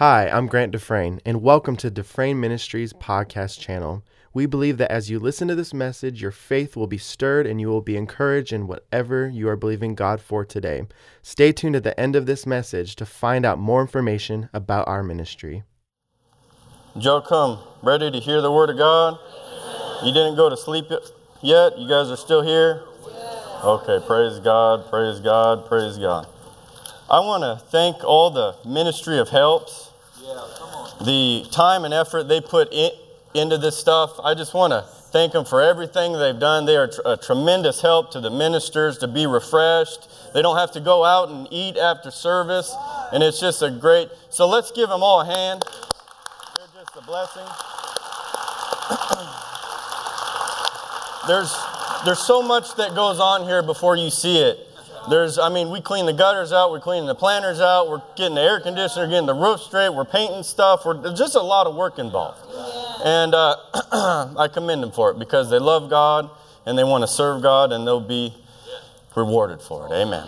Hi, I'm Grant Dufresne, and welcome to Dufresne Ministries podcast channel. We believe that as you listen to this message, your faith will be stirred and you will be encouraged in whatever you are believing God for today. Stay tuned at the end of this message to find out more information about our ministry. Joe, come ready to hear the word of God? You didn't go to sleep yet? You guys are still here? Okay, praise God, praise God, praise God. I want to thank all the ministry of helps the time and effort they put in, into this stuff. I just want to thank them for everything they've done. They are tr- a tremendous help to the ministers to be refreshed. They don't have to go out and eat after service, and it's just a great. So let's give them all a hand. They're just a blessing. there's there's so much that goes on here before you see it. There's, I mean, we clean the gutters out, we're cleaning the planters out, we're getting the air conditioner, getting the roof straight, we're painting stuff. We're, there's just a lot of work involved. And uh, I commend them for it because they love God and they want to serve God and they'll be rewarded for it. Amen.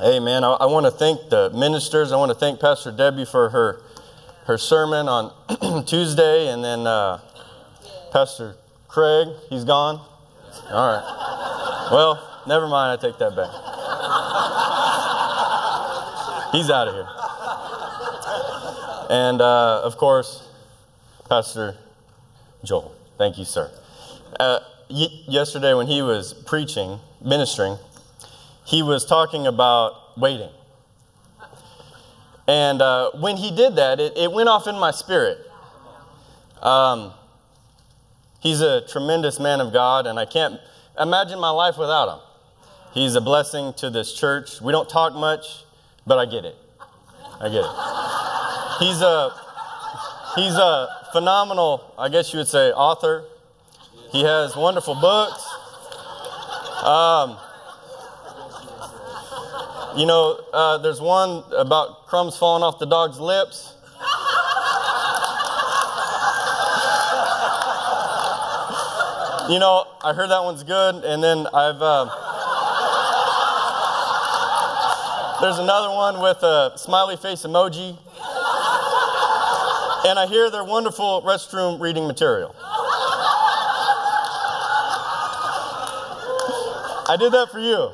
Amen. I, I want to thank the ministers. I want to thank Pastor Debbie for her, her sermon on Tuesday and then uh, Pastor Craig, he's gone. All right. Well, Never mind, I take that back. He's out of here. And uh, of course, Pastor Joel. Thank you, sir. Uh, y- yesterday, when he was preaching, ministering, he was talking about waiting. And uh, when he did that, it, it, went off in my spirit. Um, he's a tremendous man of God, and I can't imagine my life without him. He's a blessing to this church. We don't talk much, but I get it. I get it. He's a he's a phenomenal, I guess you would say, author. He has wonderful books. Um, you know, uh, there's one about crumbs falling off the dog's lips. you know, I heard that one's good, and then I've. Uh, There's another one with a smiley face emoji. And I hear they're wonderful restroom reading material. I did that for you.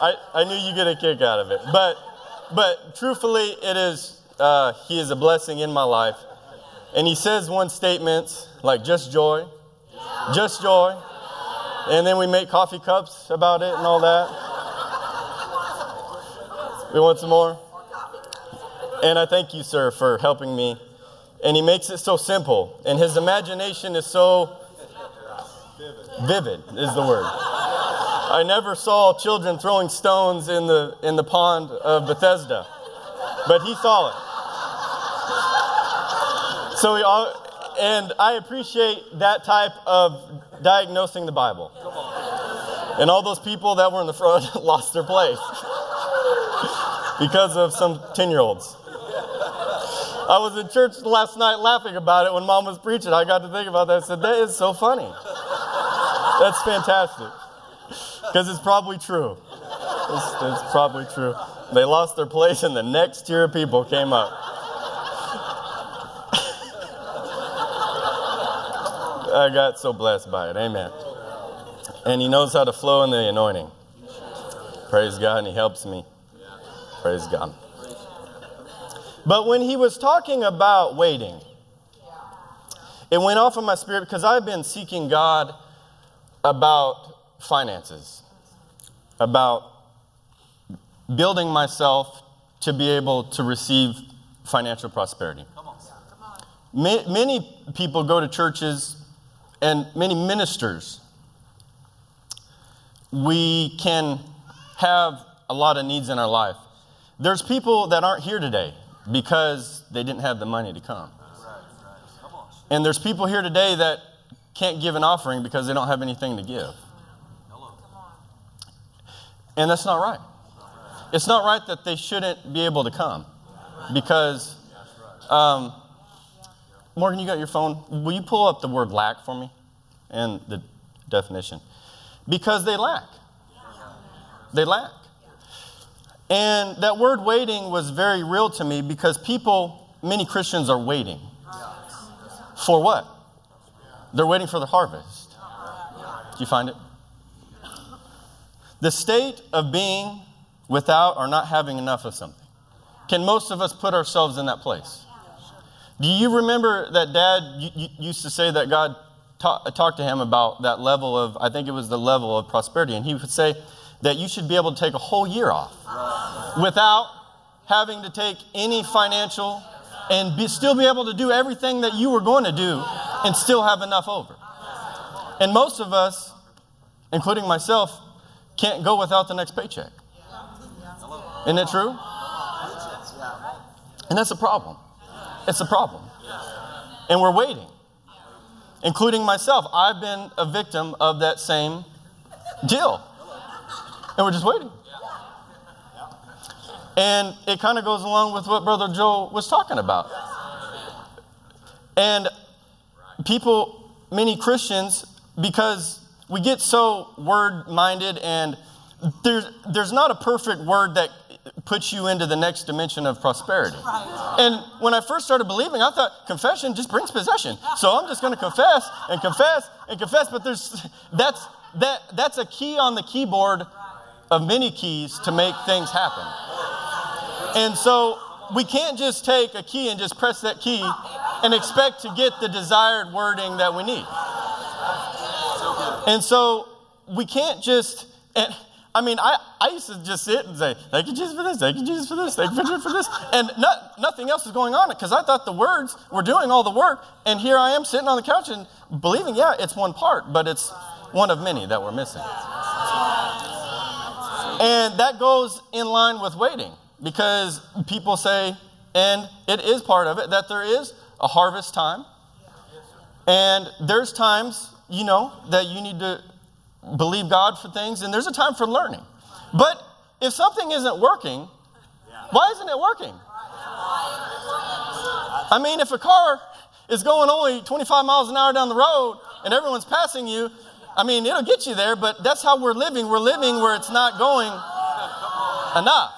I, I knew you get a kick out of it. But, but truthfully, it is, uh, he is a blessing in my life. And he says one statement like, just joy, just joy. And then we make coffee cups about it and all that. We want some more? And I thank you, sir, for helping me. And he makes it so simple. And his imagination is so vivid, is the word. I never saw children throwing stones in the, in the pond of Bethesda, but he saw it. So, we all, and I appreciate that type of diagnosing the Bible. And all those people that were in the front lost their place because of some 10 year olds. I was in church last night laughing about it when mom was preaching. I got to think about that. I said, That is so funny. That's fantastic. Because it's probably true. It's, it's, probably true. They lost their place, and the next tier of people came up. I got so blessed by it. Amen. And he knows how to flow in the anointing. Praise God, and he helps me. Praise God. But when he was talking about waiting, it went off in my spirit because I've been seeking God about finances, about building myself to be able to receive financial prosperity. Many people go to churches and many ministers. We can have a lot of needs in our life. There's people that aren't here today because they didn't have the money to come. And there's people here today that can't give an offering because they don't have anything to give. And that's not right. It's not right that they shouldn't be able to come because, um, Morgan, you got your phone? Will you pull up the word lack for me and the definition? Because they lack. They lack. And that word waiting was very real to me because people many Christians are waiting. For what? They're waiting for the harvest. Do you find it? The state of being without or not having enough of something. Can most of us put ourselves in that place? Do you remember that dad used to say that God talked to him about that level of, I think it was the level of prosperity, and he would say that you should be able to take a whole year off without having to take any financial and be, still be able to do everything that you were going to do and still have enough over. And most of us, including myself, can't go without the next paycheck. Isn't it true? And that's a problem. It's a problem. And we're waiting, including myself. I've been a victim of that same deal. And we're just waiting. And it kind of goes along with what Brother Joe was talking about. And people, many Christians, because we get so word minded and there's, there's not a perfect word that puts you into the next dimension of prosperity. And when I first started believing, I thought confession just brings possession. So I'm just going to confess and confess and confess. But there's that's that that's a key on the keyboard of many keys to make things happen. And so we can't just take a key and just press that key and expect to get the desired wording that we need. And so we can't just, and, I mean, I, I used to just sit and say, Thank you, Jesus, for this. Thank you, Jesus, for this. Thank you, Jesus, for this. And not, nothing else is going on because I thought the words were doing all the work. And here I am sitting on the couch and believing, yeah, it's one part, but it's one of many that we're missing. And that goes in line with waiting because people say, and it is part of it, that there is a harvest time. And there's times, you know, that you need to believe God for things, and there's a time for learning. But if something isn't working, why isn't it working? I mean, if a car is going only 25 miles an hour down the road and everyone's passing you, I mean, it'll get you there, but that's how we're living. We're living where it's not going enough.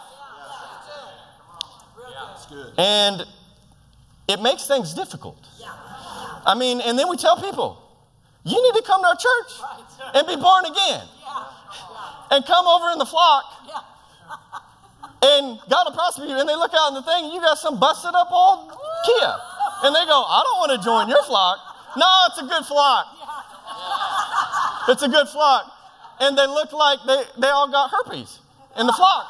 And it makes things difficult. I mean, and then we tell people, you need to come to our church and be born again. And come over in the flock. And God will prosper you. And they look out in the thing, and you got some busted up old Kia. And they go, I don't want to join your flock. No, it's a good flock. It's a good flock. And they look like they, they all got herpes in the flock.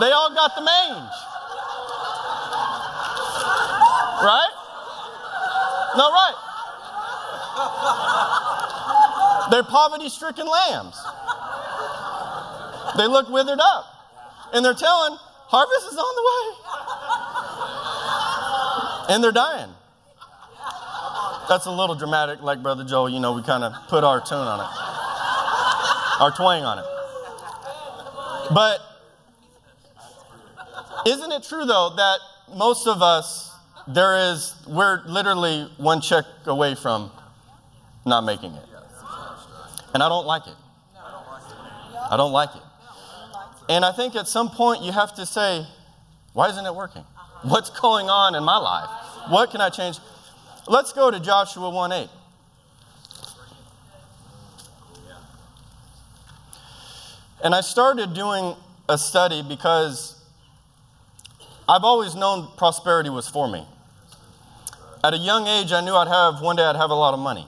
They all got the mange. Right? No, right. They're poverty stricken lambs. They look withered up. And they're telling, harvest is on the way. And they're dying. That's a little dramatic, like Brother Joel, you know, we kind of put our tune on it, our twang on it. But isn't it true, though, that most of us, there is, we're literally one check away from not making it. And I don't like it. I don't like it. And I think at some point you have to say, why isn't it working? What's going on in my life? What can I change? Let's go to Joshua 1 8. And I started doing a study because I've always known prosperity was for me. At a young age, I knew I'd have, one day I'd have a lot of money.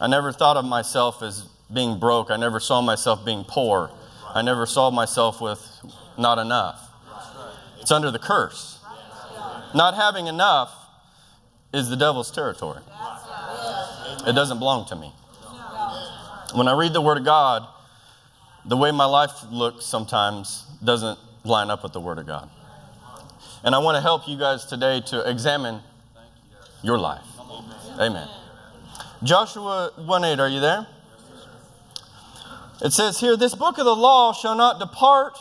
I never thought of myself as being broke. I never saw myself being poor. I never saw myself with not enough. It's under the curse. Not having enough is the devil's territory. It doesn't belong to me. When I read the Word of God, the way my life looks sometimes doesn't line up with the Word of God. And I want to help you guys today to examine your life. Amen. Joshua 1 8, are you there? It says here, This book of the law shall not depart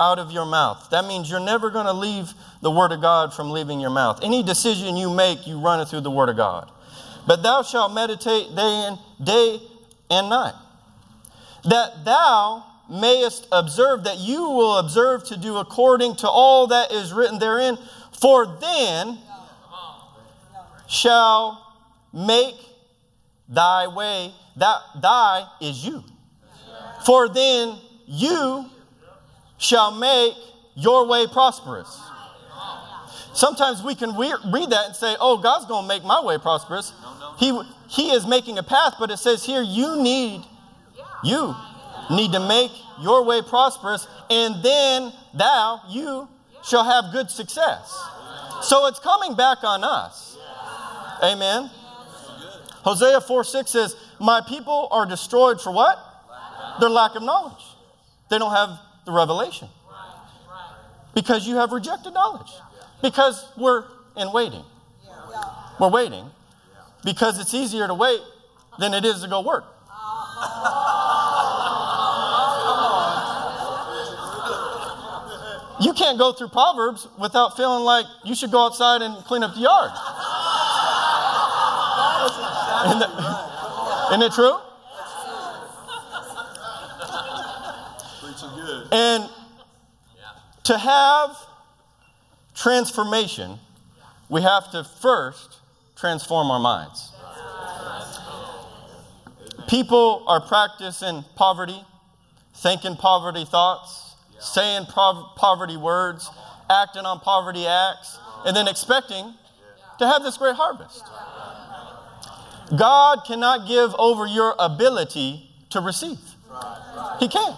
out of your mouth. That means you're never going to leave the word of God from leaving your mouth. Any decision you make, you run it through the word of God. But thou shalt meditate day and day and night, that thou mayest observe, that you will observe to do according to all that is written therein. For then shall make thy way, that thy is you. For then you shall make your way prosperous. Sometimes we can read that and say, oh, God's going to make my way prosperous. He, he is making a path, but it says here, you need, you need to make your way prosperous, and then thou, you, shall have good success. So it's coming back on us. Amen. Hosea 4 6 says, My people are destroyed for what? Their lack of knowledge. They don't have the revelation. Because you have rejected knowledge. Because we're in waiting. We're waiting because it's easier to wait than it is to go work. You can't go through Proverbs without feeling like you should go outside and clean up the yard. Isn't, it true? And to have transformation, we have to first transform our minds. People are practicing poverty, thinking poverty thoughts, saying poverty words, acting on poverty acts, and then expecting to have this great harvest. God cannot give over your ability to receive. He can't.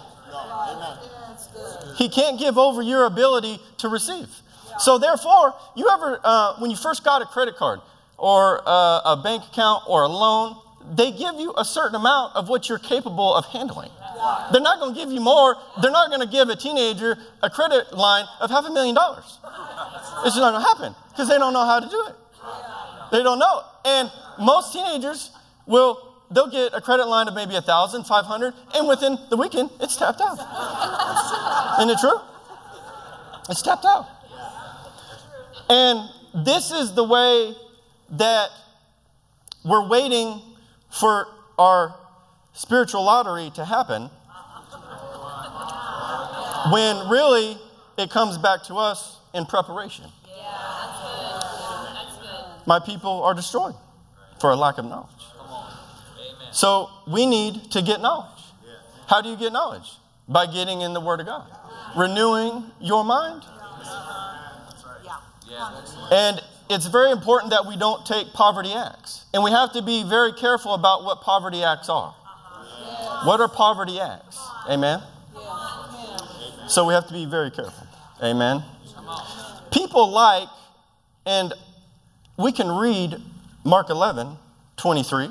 He can't give over your ability to receive. So therefore, you ever, uh, when you first got a credit card or uh, a bank account or a loan, they give you a certain amount of what you're capable of handling. They're not going to give you more. They're not going to give a teenager a credit line of half a million dollars. It's just not going to happen because they don't know how to do it. They don't know. And most teenagers will they'll get a credit line of maybe a thousand, five hundred, and within the weekend it's tapped out. Isn't it true? It's tapped out. And this is the way that we're waiting for our spiritual lottery to happen when really it comes back to us in preparation. My people are destroyed for a lack of knowledge. So we need to get knowledge. How do you get knowledge? By getting in the Word of God, renewing your mind. And it's very important that we don't take poverty acts. And we have to be very careful about what poverty acts are. What are poverty acts? Amen? So we have to be very careful. Amen? People like, and we can read Mark 11, 23.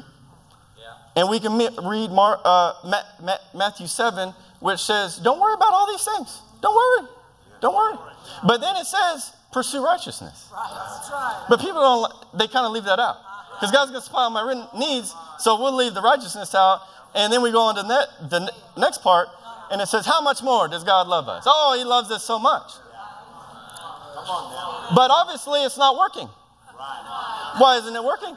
And we can read Mark, uh, Matthew 7, which says, Don't worry about all these things. Don't worry. Don't worry. But then it says, Pursue righteousness. Right. But people don't, they kind of leave that out. Because God's going to supply all my needs, so we'll leave the righteousness out. And then we go on to the, the next part, and it says, How much more does God love us? Oh, He loves us so much. But obviously, it's not working. Why isn't it working?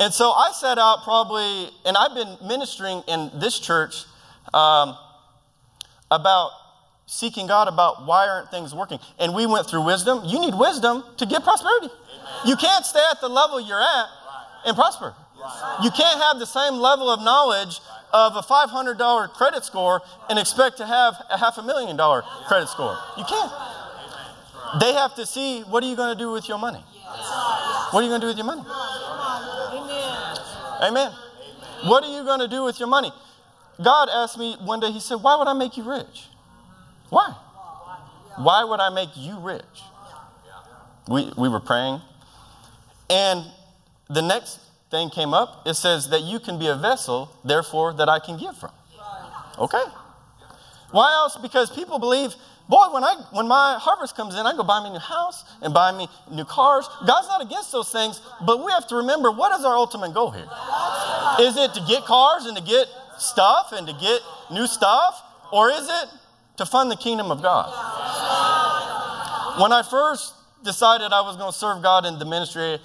And so I set out probably, and I've been ministering in this church um, about seeking God about why aren't things working. And we went through wisdom. You need wisdom to get prosperity. Amen. You can't stay at the level you're at and prosper. Right. You can't have the same level of knowledge of a $500 credit score and expect to have a half a million dollar credit score. You can't. They have to see what are you going to do with your money? What are you going to do with your money? Amen. What are you going to do with your money? God asked me one day, He said, Why would I make you rich? Why? Why would I make you rich? We, we were praying. And the next thing came up. It says that you can be a vessel, therefore, that I can give from. Okay. Why else? Because people believe Boy, when, I, when my harvest comes in, I go buy me a new house and buy me new cars. God's not against those things, but we have to remember what is our ultimate goal here? Is it to get cars and to get stuff and to get new stuff? Or is it to fund the kingdom of God? When I first decided I was going to serve God in the ministry,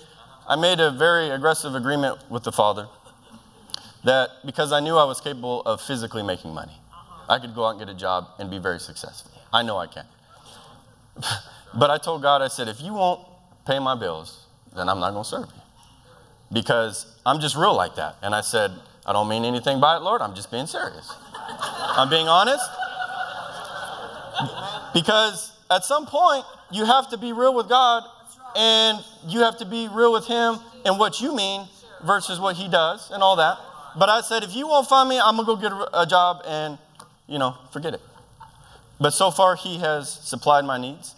I made a very aggressive agreement with the Father that because I knew I was capable of physically making money. I could go out and get a job and be very successful. I know I can. but I told God, I said, if you won't pay my bills, then I'm not going to serve you. Because I'm just real like that. And I said, I don't mean anything by it, Lord. I'm just being serious. I'm being honest. Because at some point, you have to be real with God and you have to be real with Him and what you mean versus what He does and all that. But I said, if you won't find me, I'm going to go get a job and, you know, forget it. But so far, He has supplied my needs.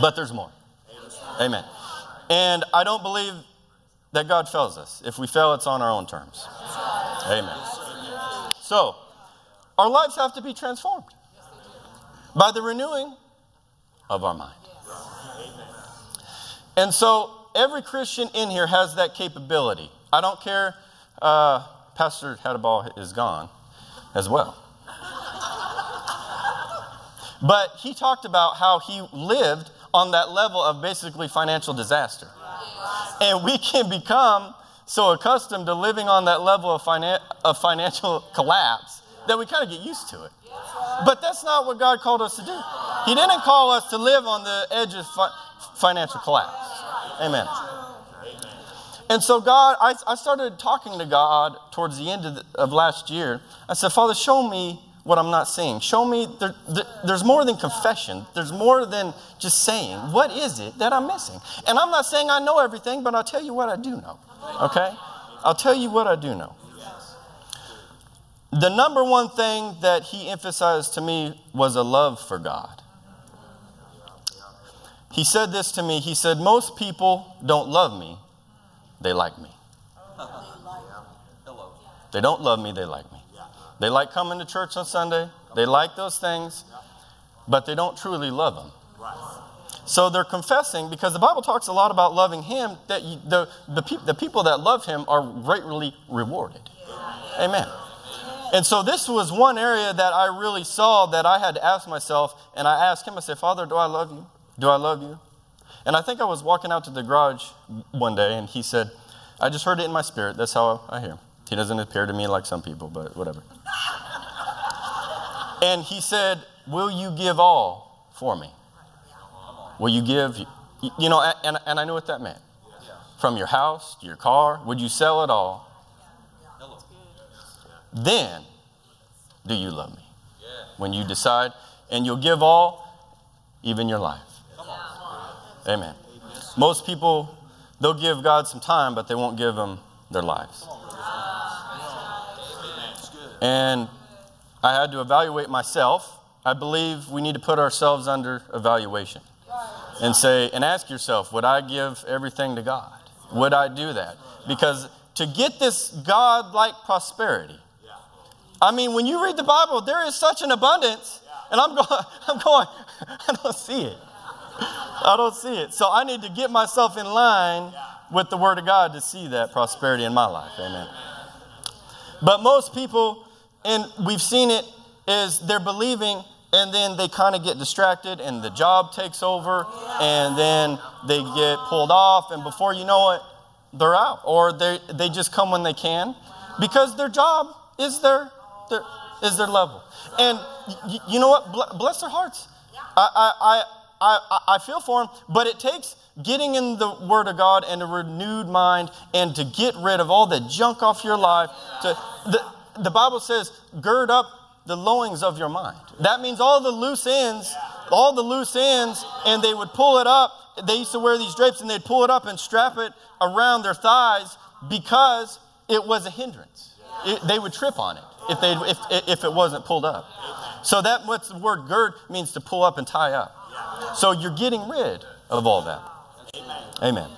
But there's more. Amen. And I don't believe that God fails us. If we fail, it's on our own terms. Amen. So, our lives have to be transformed by the renewing of our mind. And so, every Christian in here has that capability. I don't care. Uh, Pastor Hadaball is gone as well. But he talked about how he lived on that level of basically financial disaster. And we can become so accustomed to living on that level of, finan- of financial collapse that we kind of get used to it. But that's not what God called us to do. He didn't call us to live on the edge of fi- financial collapse. Amen. And so, God, I, I started talking to God towards the end of, the, of last year. I said, Father, show me what I'm not seeing. Show me there, there, there's more than confession, there's more than just saying. What is it that I'm missing? And I'm not saying I know everything, but I'll tell you what I do know. Okay? I'll tell you what I do know. The number one thing that he emphasized to me was a love for God. He said this to me. He said, Most people don't love me, they like me. They don't love me, they like me. They like coming to church on Sunday. They like those things, but they don't truly love Him. So they're confessing because the Bible talks a lot about loving Him. That you, the the, pe- the people that love Him are greatly rewarded. Amen. And so this was one area that I really saw that I had to ask myself, and I asked Him. I said, Father, do I love you? Do I love you? And I think I was walking out to the garage one day, and He said, I just heard it in my spirit. That's how I hear. He doesn't appear to me like some people, but whatever. And he said, Will you give all for me? Will you give, you know, and, and I knew what that meant. From your house to your car, would you sell it all? Then do you love me? When you decide, and you'll give all, even your life. Amen. Most people, they'll give God some time, but they won't give him their lives. And I had to evaluate myself. I believe we need to put ourselves under evaluation and say, and ask yourself, would I give everything to God? Would I do that? Because to get this God like prosperity, I mean, when you read the Bible, there is such an abundance, and I'm going, I'm going, I don't see it. I don't see it. So I need to get myself in line with the Word of God to see that prosperity in my life. Amen. But most people, and we've seen it, is they're believing and then they kind of get distracted and the job takes over and then they get pulled off and before you know it they're out or they, they just come when they can because their job is their, their is their level. And y- you know what? Bless their hearts. I, I, I, I feel for them but it takes getting in the word of god and a renewed mind and to get rid of all the junk off your life to the, the bible says gird up the loins of your mind. That means all the loose ends, all the loose ends, and they would pull it up. They used to wear these drapes and they'd pull it up and strap it around their thighs because it was a hindrance. It, they would trip on it if, they, if, if it wasn't pulled up. So that what the word gird means to pull up and tie up. So you're getting rid of all that. Amen.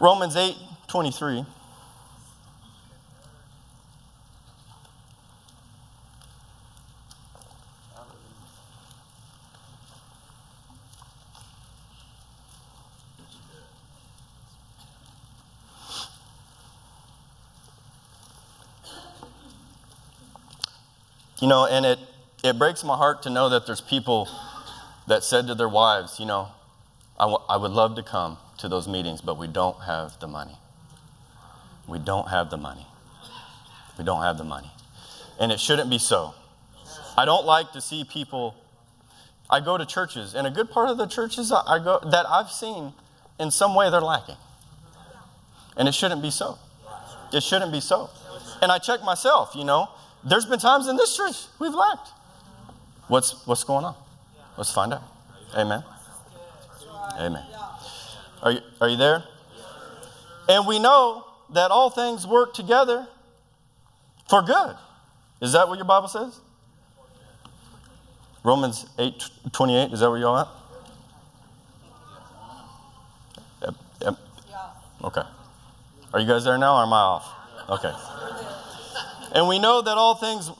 Romans 8 23. You know, and it, it breaks my heart to know that there's people that said to their wives, you know, I, w- I would love to come to those meetings, but we don't have the money. We don't have the money. We don't have the money. And it shouldn't be so. I don't like to see people. I go to churches, and a good part of the churches I go that I've seen, in some way, they're lacking. And it shouldn't be so. It shouldn't be so. And I check myself, you know. There's been times in this church we've lacked. What's, what's going on? Let's find out. Amen. Amen. Are you, are you there? And we know that all things work together for good. Is that what your Bible says? Romans 8 28, is that where y'all at? Yep, yep. Okay. Are you guys there now or am I off? Okay. And we know that all things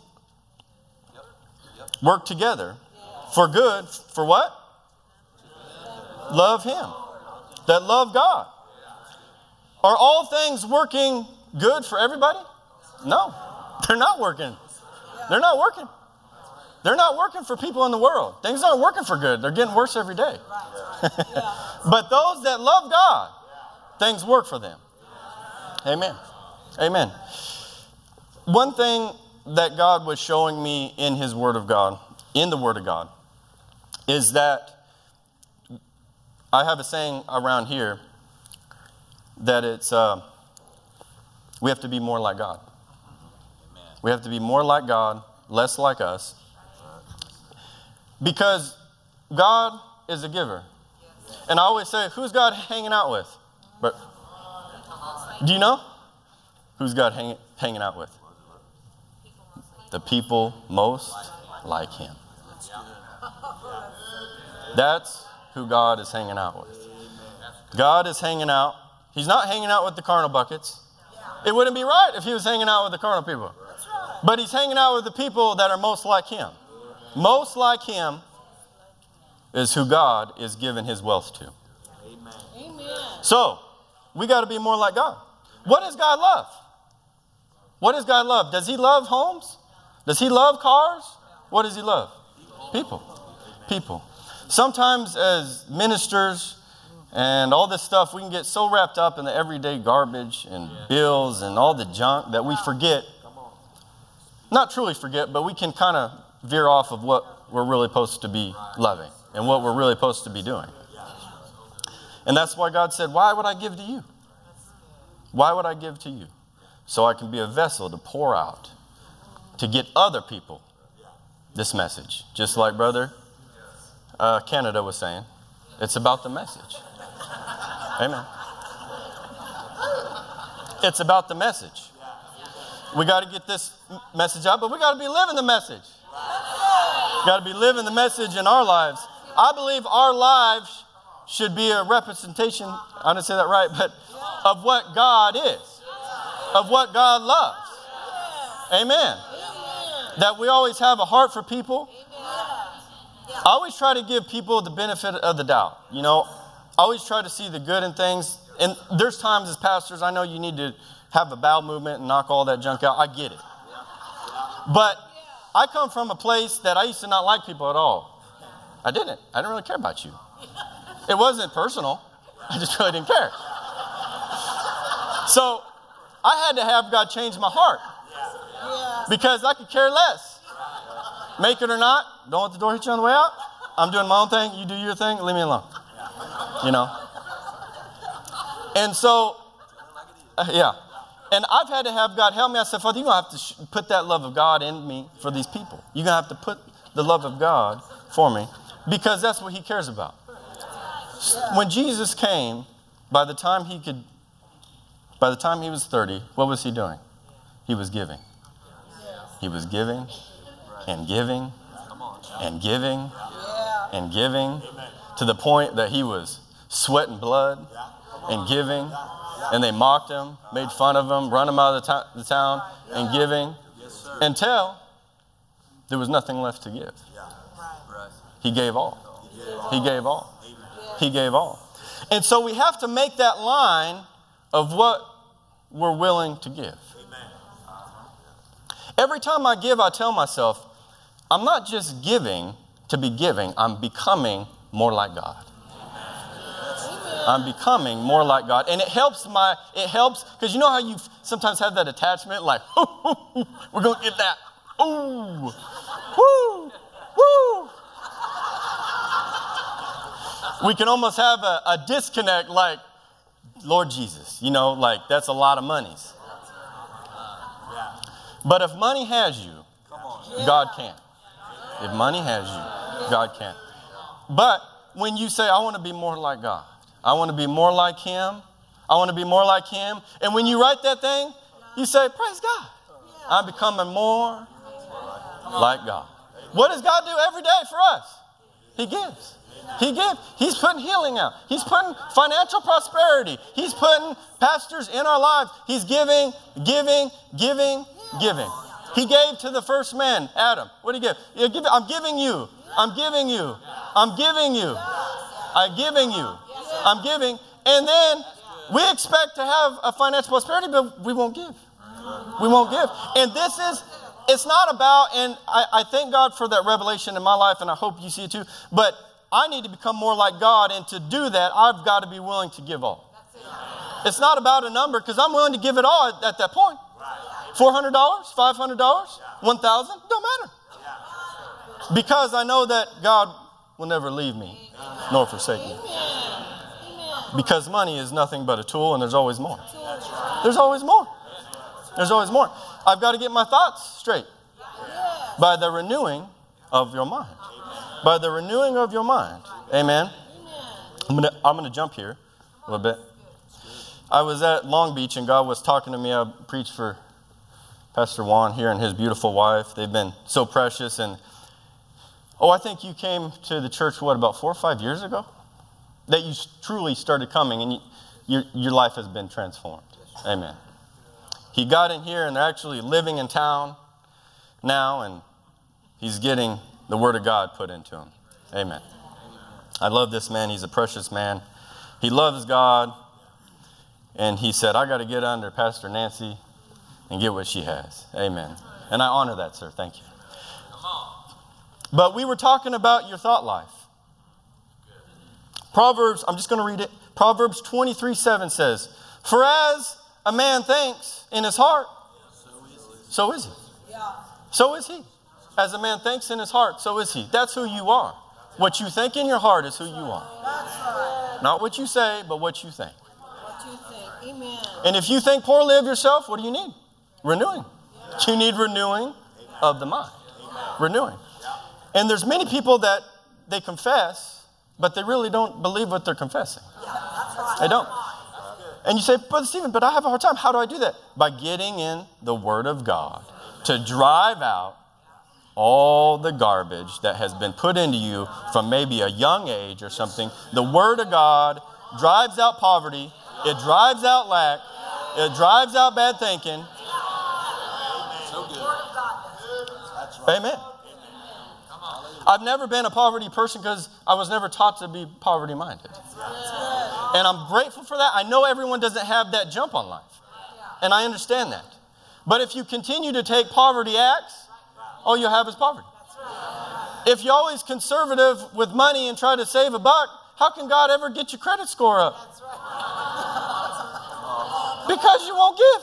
work together for good. For what? Love Him. That love God. Are all things working good for everybody? No, they're not working. They're not working. They're not working for people in the world. Things aren't working for good. They're getting worse every day. but those that love God, things work for them. Amen. Amen. One thing that God was showing me in His Word of God, in the Word of God, is that I have a saying around here that it's uh, we have to be more like God. We have to be more like God, less like us. Because God is a giver. And I always say, who's God hanging out with? But do you know? Who's God hang, hanging out with? The people most like Him. That's who God is hanging out with. God is hanging out. He's not hanging out with the carnal buckets. It wouldn't be right if he was hanging out with the carnal people. But he's hanging out with the people that are most like him. Most like him is who God is giving his wealth to. Amen. So, we got to be more like God. What does God love? What does God love? Does he love homes? Does he love cars? What does he love? People. People. Sometimes, as ministers and all this stuff, we can get so wrapped up in the everyday garbage and bills and all the junk that we forget. Not truly forget, but we can kind of veer off of what we're really supposed to be loving and what we're really supposed to be doing. And that's why God said, Why would I give to you? Why would I give to you? So I can be a vessel to pour out, to get other people this message. Just like Brother uh, Canada was saying, it's about the message. Amen. It's about the message. We got to get this message out, but we got to be living the message. Got to be living the message in our lives. I believe our lives should be a representation, I didn't say that right, but of what God is, of what God loves. Amen. That we always have a heart for people. I always try to give people the benefit of the doubt. You know, I always try to see the good in things. And there's times as pastors, I know you need to have a bowel movement and knock all that junk out. I get it. But I come from a place that I used to not like people at all. I didn't. I didn't really care about you. It wasn't personal. I just really didn't care. So I had to have God change my heart because I could care less. Make it or not, don't let the door hit you on the way out. I'm doing my own thing. You do your thing. Leave me alone. You know? And so, uh, yeah. And I've had to have God help me. I said, Father, you're going to have to put that love of God in me for these people. You're going to have to put the love of God for me because that's what He cares about. When Jesus came, by the time He could, by the time He was 30, what was He doing? He was giving. He was giving and giving and giving and giving to the point that He was sweating blood and giving and they mocked him, made fun of him, run him out of the, the town, and giving until there was nothing left to give. He gave all. He gave all. He gave all. And so we have to make that line of what we're willing to give. Every time I give, I tell myself, I'm not just giving to be giving, I'm becoming more like God. I'm becoming more like God. And it helps my, it helps, because you know how you sometimes have that attachment, like, we're going to get that. Ooh. Woo. Woo. We can almost have a, a disconnect like, Lord Jesus, you know, like that's a lot of monies. But if money has you, God can't. If money has you, God can't. But when you say, I want to be more like God, I want to be more like Him, I want to be more like Him, and when you write that thing, you say, Praise God. I'm becoming more like God. What does God do every day for us? He gives. He gives. He's putting healing out. He's putting financial prosperity. He's putting pastors in our lives. He's giving, giving, giving, giving. He gave to the first man, Adam. What did he give? I'm giving you. I'm giving you. I'm giving you. I'm giving you. I'm giving. And then we expect to have a financial prosperity, but we won't give. We won't give. And this is, it's not about, and I, I thank God for that revelation in my life, and I hope you see it too, but I need to become more like God, and to do that, I've got to be willing to give all. It's not about a number, because I'm willing to give it all at, at that point. $400, $500, 1000 don't matter. Because I know that God will never leave me nor forsake me. Because money is nothing but a tool, and there's always more. There's always more. There's always more. I've got to get my thoughts straight by the renewing of your mind. By the renewing of your mind. Amen. I'm going to I'm going to jump here a little bit. I was at Long Beach and God was talking to me. I preached for Pastor Juan here and his beautiful wife. They've been so precious. And oh, I think you came to the church, what, about four or five years ago? That you truly started coming and you, your, your life has been transformed. Amen. He got in here and they're actually living in town now and he's getting the Word of God put into him. Amen. I love this man. He's a precious man. He loves God. And he said, I got to get under Pastor Nancy and get what she has. Amen. And I honor that, sir. Thank you. But we were talking about your thought life. Proverbs, I'm just going to read it. Proverbs 23 7 says, For as a man thinks in his heart, so is he. So is he. As a man thinks in his heart, so is he. That's who you are. What you think in your heart is who you are. Not what you say, but what you think. What you think. Amen. And if you think poorly of yourself, what do you need? Renewing. You need renewing of the mind. Renewing. And there's many people that they confess, but they really don't believe what they're confessing. They don't. And you say, Brother Stephen, but I have a hard time. How do I do that? By getting in the Word of God to drive out all the garbage that has been put into you from maybe a young age or something. The Word of God drives out poverty, it drives out lack, it drives out bad thinking. Amen. I've never been a poverty person because I was never taught to be poverty minded. And I'm grateful for that. I know everyone doesn't have that jump on life. And I understand that. But if you continue to take poverty acts, all you have is poverty. If you're always conservative with money and try to save a buck, how can God ever get your credit score up? Because you won't give.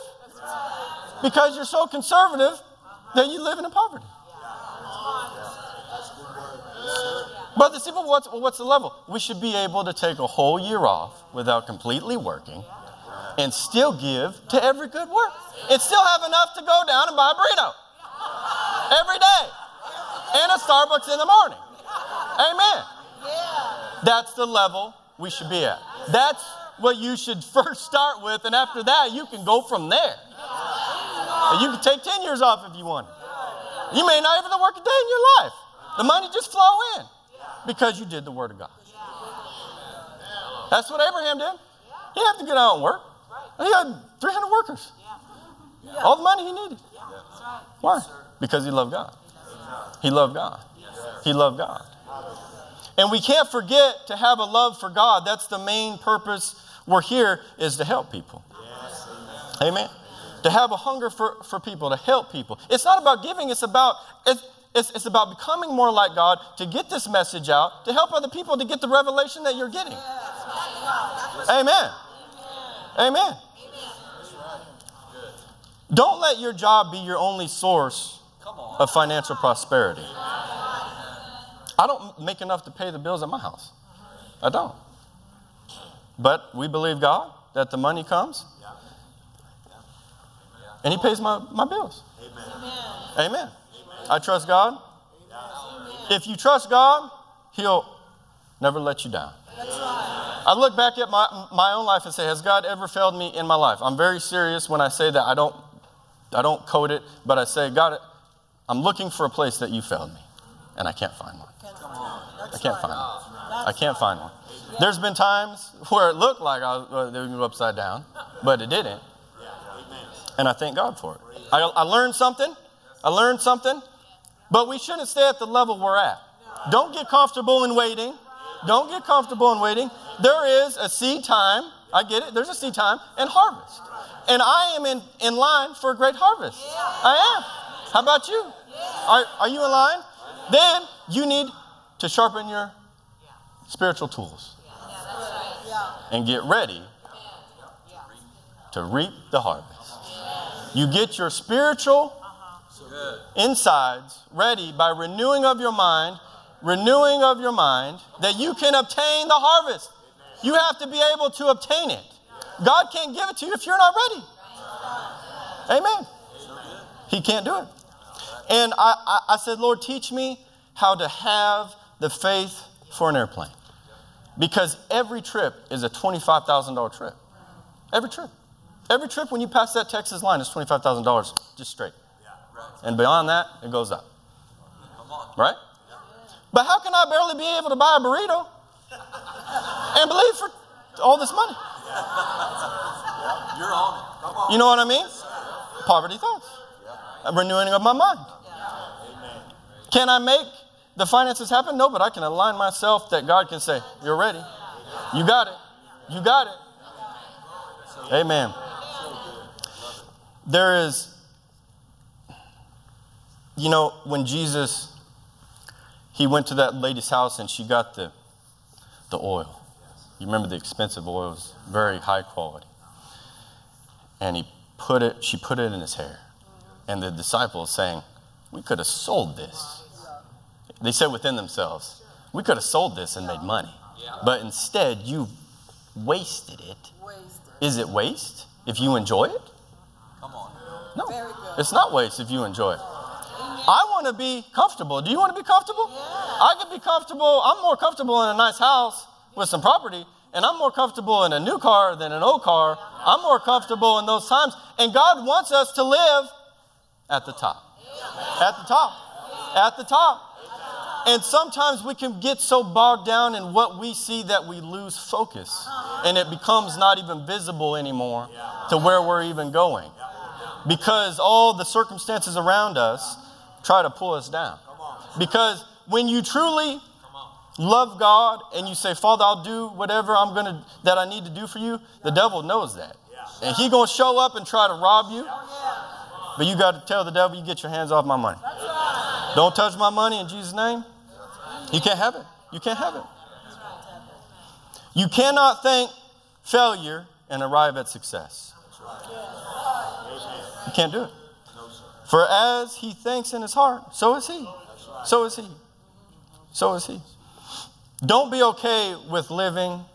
Because you're so conservative that you live in poverty. But the simple, what's, what's the level? We should be able to take a whole year off without completely working and still give to every good work. And still have enough to go down and buy a burrito every day and a Starbucks in the morning. Amen. That's the level we should be at. That's what you should first start with, and after that, you can go from there. And you can take 10 years off if you want. You may not even work a day in your life. The money just flow in because you did the Word of God. That's what Abraham did. He have to get out and work. He had 300 workers. All the money he needed. Why? Because he loved God. He loved God. He loved God. And we can't forget to have a love for God. That's the main purpose we're here is to help people. Amen. To have a hunger for, for people, to help people. It's not about giving, it's about it's, it's, about becoming more like God, to get this message out, to help other people to get the revelation that you're getting. Amen. Amen. Don't let your job be your only source of financial prosperity. I don't make enough to pay the bills at my house. I don't. But we believe God that the money comes and He pays my, my bills. Amen. Amen. I trust God. If you trust God, He'll never let you down. I look back at my, my own life and say, Has God ever failed me in my life? I'm very serious when I say that. I don't, I don't code it, but I say, God, I'm looking for a place that you failed me, and I can't find one. I can't find one. I can't find one. There's been times where it looked like I was well, upside down, but it didn't. And I thank God for it. I, I learned something. I learned something. But we shouldn't stay at the level we're at. Don't get comfortable in waiting. Don't get comfortable in waiting. There is a seed time. I get it. There's a seed time and harvest. And I am in, in line for a great harvest. I am. How about you? Are, are you in line? Then you need to sharpen your spiritual tools and get ready to reap the harvest. You get your spiritual insides ready by renewing of your mind, renewing of your mind, that you can obtain the harvest. You have to be able to obtain it. God can't give it to you if you're not ready. Amen. He can't do it. And I, I, said, Lord, teach me how to have the faith for an airplane. Because every trip is a $25,000 trip. Every trip. Every trip when you pass that Texas line is $25,000 just straight. And beyond that, it goes up. Right? But how can I barely be able to buy a burrito and believe for all this money? You're on it. Come on. You know what I mean? Poverty thoughts. A renewing of my mind. Can I make the finances happen? No, but I can align myself that God can say, You're ready. You got it. You got it. Amen. There is, you know, when Jesus, he went to that lady's house and she got the, the oil. You remember the expensive oil was very high quality. And he put it, she put it in his hair. And the disciples saying, We could have sold this. They said within themselves, We could have sold this and made money. But instead, you wasted it. Is it waste if you enjoy it? Come on. No. It's not waste if you enjoy it. I want to be comfortable. Do you want to be comfortable? I could be comfortable. I'm more comfortable in a nice house with some property, and I'm more comfortable in a new car than an old car. I'm more comfortable in those times. And God wants us to live at the top. At the top. At the top. And sometimes we can get so bogged down in what we see that we lose focus. Uh-huh. And it becomes not even visible anymore to where we're even going. Because all the circumstances around us try to pull us down. Because when you truly love God and you say, Father, I'll do whatever I'm gonna that I need to do for you, the devil knows that. And he gonna show up and try to rob you. But you got to tell the devil, you get your hands off my money. Don't touch my money in Jesus' name. You can't have it. You can't have it. You cannot think failure and arrive at success. You can't do it. For as he thinks in his heart, so is he. So is he. So is he. Don't be okay with living,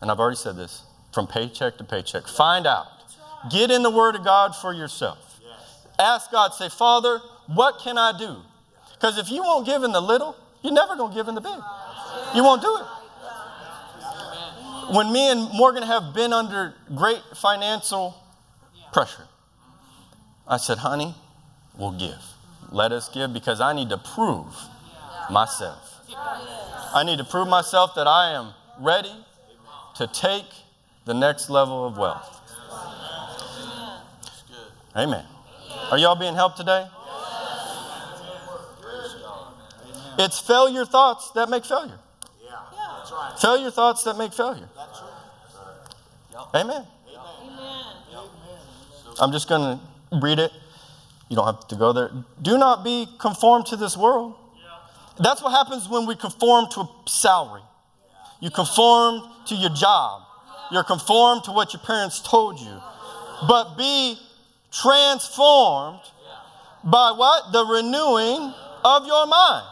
and I've already said this, from paycheck to paycheck. Find out. Get in the Word of God for yourself. Ask God, say, Father, what can I do? Because if you won't give in the little, you're never going to give in the big. You won't do it. When me and Morgan have been under great financial pressure, I said, honey, we'll give. Let us give because I need to prove myself. I need to prove myself that I am ready to take the next level of wealth. Amen. Are y'all being helped today? It's failure thoughts that make failure. Failure thoughts that make failure. Amen. I'm just going to read it. You don't have to go there. Do not be conformed to this world. That's what happens when we conform to a salary. You conform to your job. You're conformed to what your parents told you. But be transformed By what? The renewing of your mind.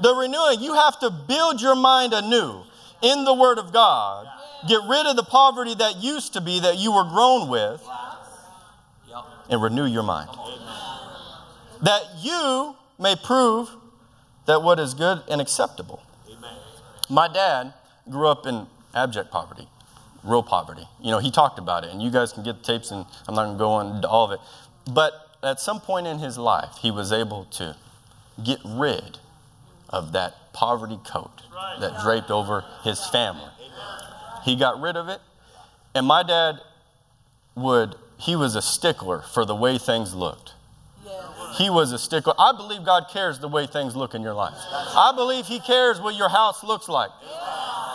The renewing. You have to build your mind anew in the Word of God. Get rid of the poverty that used to be that you were grown with and renew your mind. That you may prove that what is good and acceptable. My dad grew up in abject poverty, real poverty. You know, he talked about it, and you guys can get the tapes, and I'm not going to go into all of it. But at some point in his life, he was able to get rid of that poverty coat that draped over his family. He got rid of it, and my dad would, he was a stickler for the way things looked. He was a stickler. I believe God cares the way things look in your life. I believe He cares what your house looks like.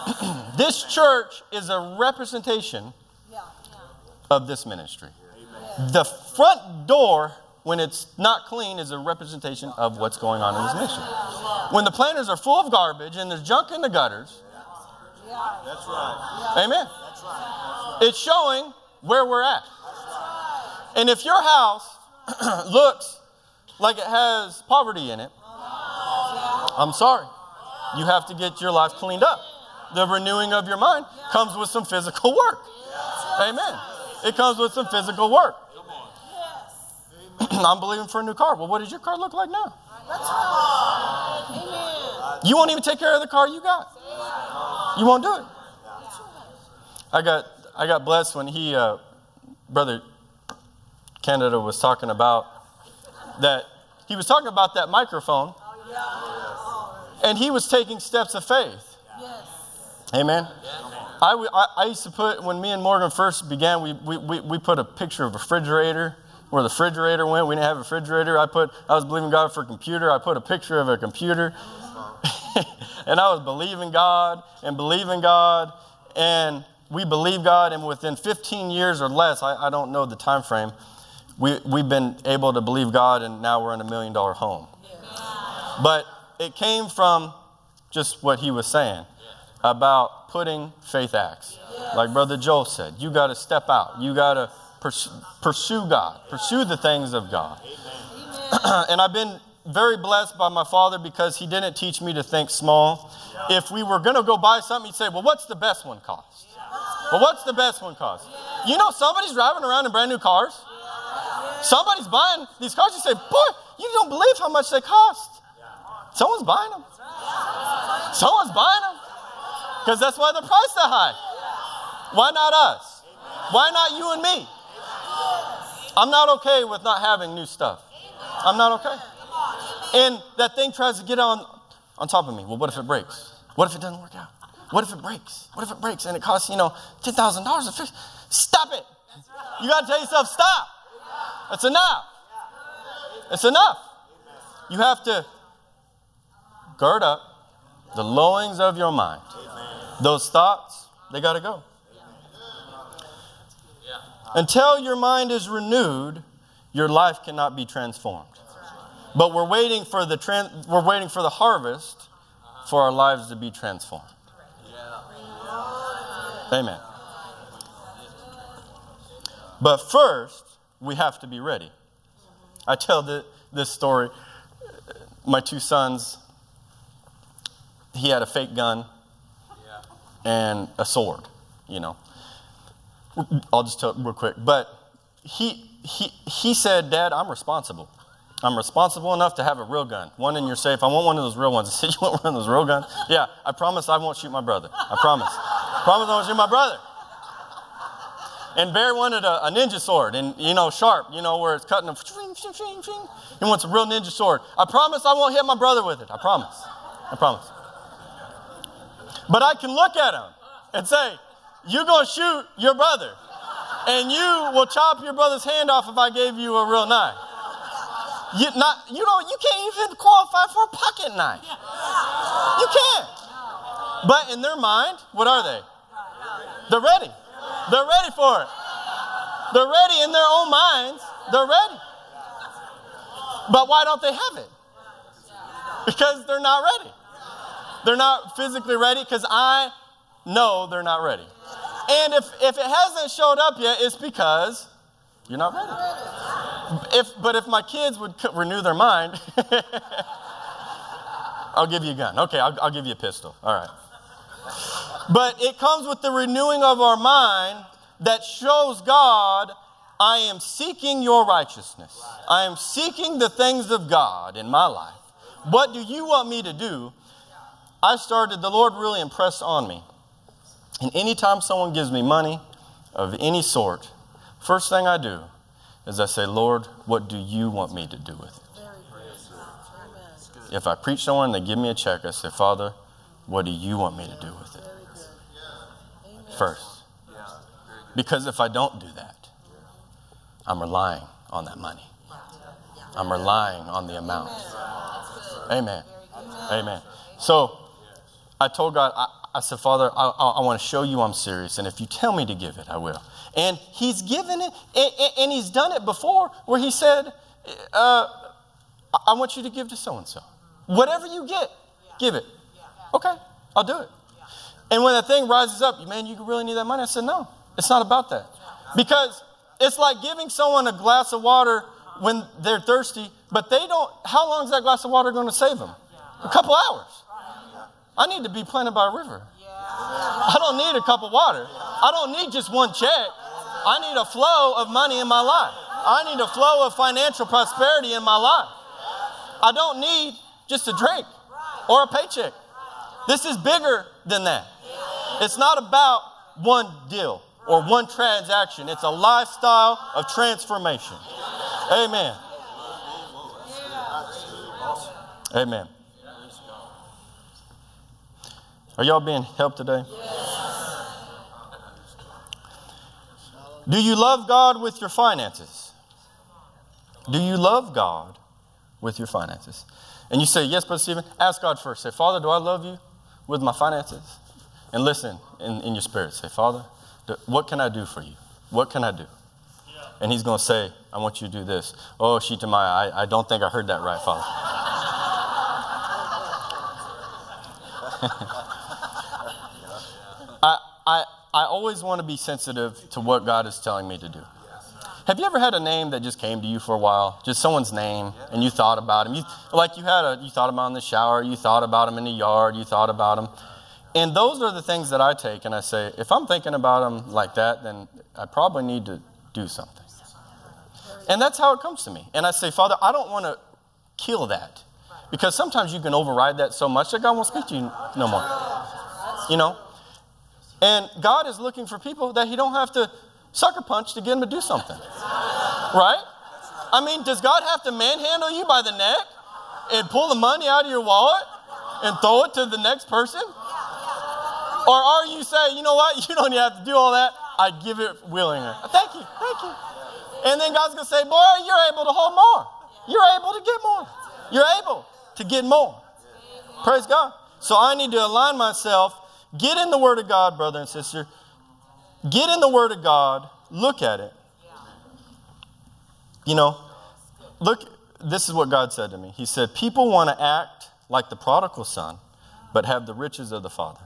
this church is a representation of this ministry. The front door, when it's not clean, is a representation of what's going on in this ministry. When the planters are full of garbage and there's junk in the gutters, That's right. amen. It's showing where we're at. And if your house looks like it has poverty in it, I'm sorry. You have to get your life cleaned up. The renewing of your mind comes with some physical work. Amen. It comes with some physical work. I'm believing for a new car. Well, what does your car look like now? You won't even take care of the car you got. You won't do it. I got I got blessed when he, uh, brother Canada was talking about that. He was talking about that microphone, oh, and he was taking steps of faith. Amen. I used to put, when me and Morgan first began, we, we, we, we put a picture of a refrigerator where the refrigerator went. We didn't have a refrigerator. I put, I was believing God for a computer. I put a picture of a computer. and I was believing God and believing God. And we believe God. And within 15 years or less, I, I don't know the time frame, we, we've been able to believe God. And now we're in a million dollar home. But it came from just what he was saying about putting faith acts. Like Brother Joel said, you got to step out. You got to pursue, pursue God, pursue the things of God. and I've been very blessed by my father because he didn't teach me to think small. If we were going to go buy something, he'd say, Well, what's the best one cost? Well, what's the best one cost? You know, somebody's driving around in brand new cars. Somebody's buying these cars. You say, Boy, you don't believe how much they cost. Someone's buying them. Someone's buying them. Because that's why they're priced that high. Why not us? Why not you and me? I'm not okay with not having new stuff. I'm not okay. And that thing tries to get on, on top of me. Well, what if it breaks? What if it doesn't work out? What if it breaks? What if it breaks and it costs, you know, $10,000 to fix? Stop it. You got to tell yourself, stop. That's enough. It's enough. You have to gird up the loins of your mind. Those thoughts, they got to go. Until your mind is renewed, your life cannot be transformed. But we're waiting for the we're waiting for the harvest for our lives to be transformed. Amen. But first, we have to be ready. I tell the, this story. My two sons, he had a fake gun and a sword, you know. I'll just tell it real quick. But he, he, he said, Dad, I'm responsible. I'm responsible enough to have a real gun, one in your safe. I want one of those real ones. I said, You want one of those real guns? Yeah, I promise I won't shoot my brother. I promise. promise I won't shoot my brother. And Bear wanted a, a, ninja sword, and you know, sharp, you know, where it's cutting. A, he wants a real ninja sword. I promise I won't hit my brother with it. I promise. I promise. But I can look at him and say, You're going to shoot your brother, and you will chop your brother's hand off if I gave you a real knife. You, not, you, don't, you can't even qualify for a pocket knife. You can't. But in their mind, what are they? They're ready. They're ready for it. They're ready in their own minds. They're ready. But why don't they have it? Because they're not ready. They're not physically ready because I know they're not ready. And if, if it hasn't showed up yet, it's because you're not ready. If, but if my kids would renew their mind, I'll give you a gun. Okay, I'll, I'll give you a pistol. All right. But it comes with the renewing of our mind that shows God, I am seeking your righteousness. I am seeking the things of God in my life. What do you want me to do? I started, the Lord really impressed on me. And anytime someone gives me money of any sort, first thing I do is I say, Lord, what do you want me to do with it? If I preach someone, and they give me a check, I say, Father, what do you want me to do with it? First. Because if I don't do that, I'm relying on that money. I'm relying on the amount. Amen. Amen. So I told God, I, I said, Father, I, I, I want to show you I'm serious. And if you tell me to give it, I will. And He's given it, and, and He's done it before where He said, uh, I want you to give to so and so. Whatever you get, give it. Okay, I'll do it. And when that thing rises up, man, you really need that money. I said, no, it's not about that. Because it's like giving someone a glass of water when they're thirsty, but they don't, how long is that glass of water going to save them? A couple hours. I need to be planted by a river. I don't need a cup of water. I don't need just one check. I need a flow of money in my life. I need a flow of financial prosperity in my life. I don't need just a drink or a paycheck. This is bigger than that. It's not about one deal or one transaction, it's a lifestyle of transformation. Amen. Amen. Are y'all being helped today? Do you love God with your finances? Do you love God with your finances? And you say, Yes, Brother Stephen, ask God first. Say, Father, do I love you with my finances? And listen in, in your spirit. Say, Father, what can I do for you? What can I do? And he's going to say, I want you to do this. Oh, Shitamaya, I, I don't think I heard that right, Father. I, I, I always want to be sensitive to what God is telling me to do. Have you ever had a name that just came to you for a while? Just someone's name, and you thought about him. You, like you had a, you thought about him in the shower, you thought about him in the yard, you thought about him. And those are the things that I take and I say, if I'm thinking about him like that, then I probably need to do something. And that's how it comes to me. And I say, Father, I don't want to kill that. Because sometimes you can override that so much that God won't speak to you no more. You know? And God is looking for people that He don't have to sucker punch to get Him to do something. Right? I mean, does God have to manhandle you by the neck and pull the money out of your wallet and throw it to the next person? Or are you saying, you know what, you don't have to do all that, I give it willingly. Thank you, thank you. And then God's gonna say, boy, you're able to hold more. You're able to get more. You're able to get more. Praise God. So I need to align myself. Get in the Word of God, brother and sister. Get in the Word of God. Look at it. You know, look, this is what God said to me. He said, People want to act like the prodigal son, but have the riches of the Father.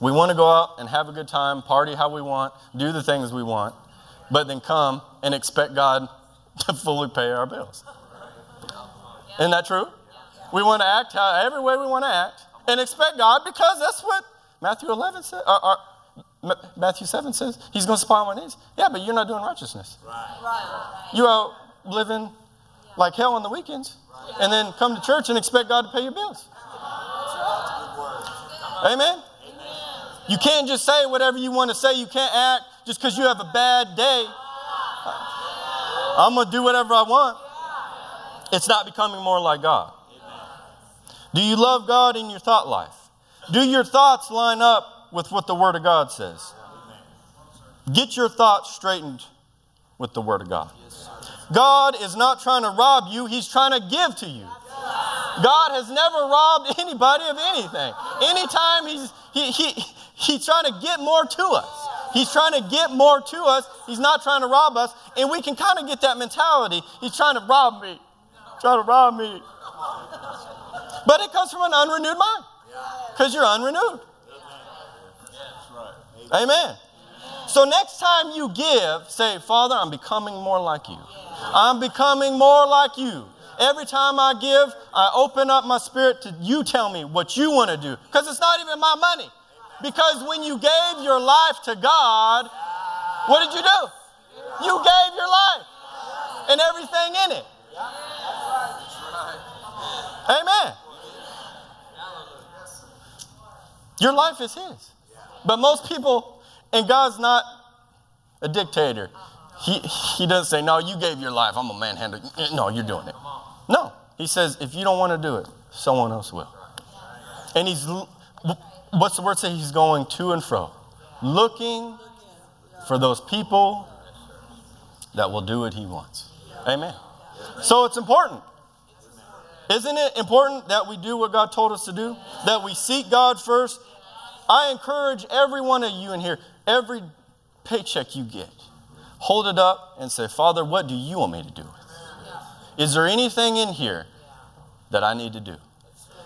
We want to go out and have a good time, party how we want, do the things we want, but then come and expect God to fully pay our bills. Isn't that true? We want to act how, every way we want to act and expect God because that's what Matthew 11 says, or, or Matthew 7 says. He's going to supply my needs. Yeah, but you're not doing righteousness. Right. You out living like hell on the weekends and then come to church and expect God to pay your bills. Amen. Amen. You can't just say whatever you want to say. You can't act just because you have a bad day. I'm going to do whatever I want. It's not becoming more like God. Do you love God in your thought life? Do your thoughts line up with what the Word of God says? Get your thoughts straightened with the Word of God. God is not trying to rob you, He's trying to give to you. God has never robbed anybody of anything. Anytime He's, he, he, He's trying to get more to us. He's trying to get more to us. He's not trying to rob us. And we can kind of get that mentality. He's trying to rob me. Trying to rob me. But it comes from an unrenewed mind. Because you're unrenewed. Amen. So next time you give, say, Father, I'm becoming more like you. I'm becoming more like you. Every time I give, I open up my spirit to you tell me what you want to do. Because it's not even my money. Because when you gave your life to God, what did you do? You gave your life and everything in it. Amen. Your life is His. But most people, and God's not a dictator. He, he doesn't say, No, you gave your life. I'm a manhandler. No, you're doing it. No. He says, If you don't want to do it, someone else will. And he's, what's the word say? He's going to and fro, looking for those people that will do what he wants. Amen. So it's important. Isn't it important that we do what God told us to do? That we seek God first? I encourage every one of you in here, every paycheck you get, hold it up and say, Father, what do you want me to do with it? Is there anything in here that I need to do?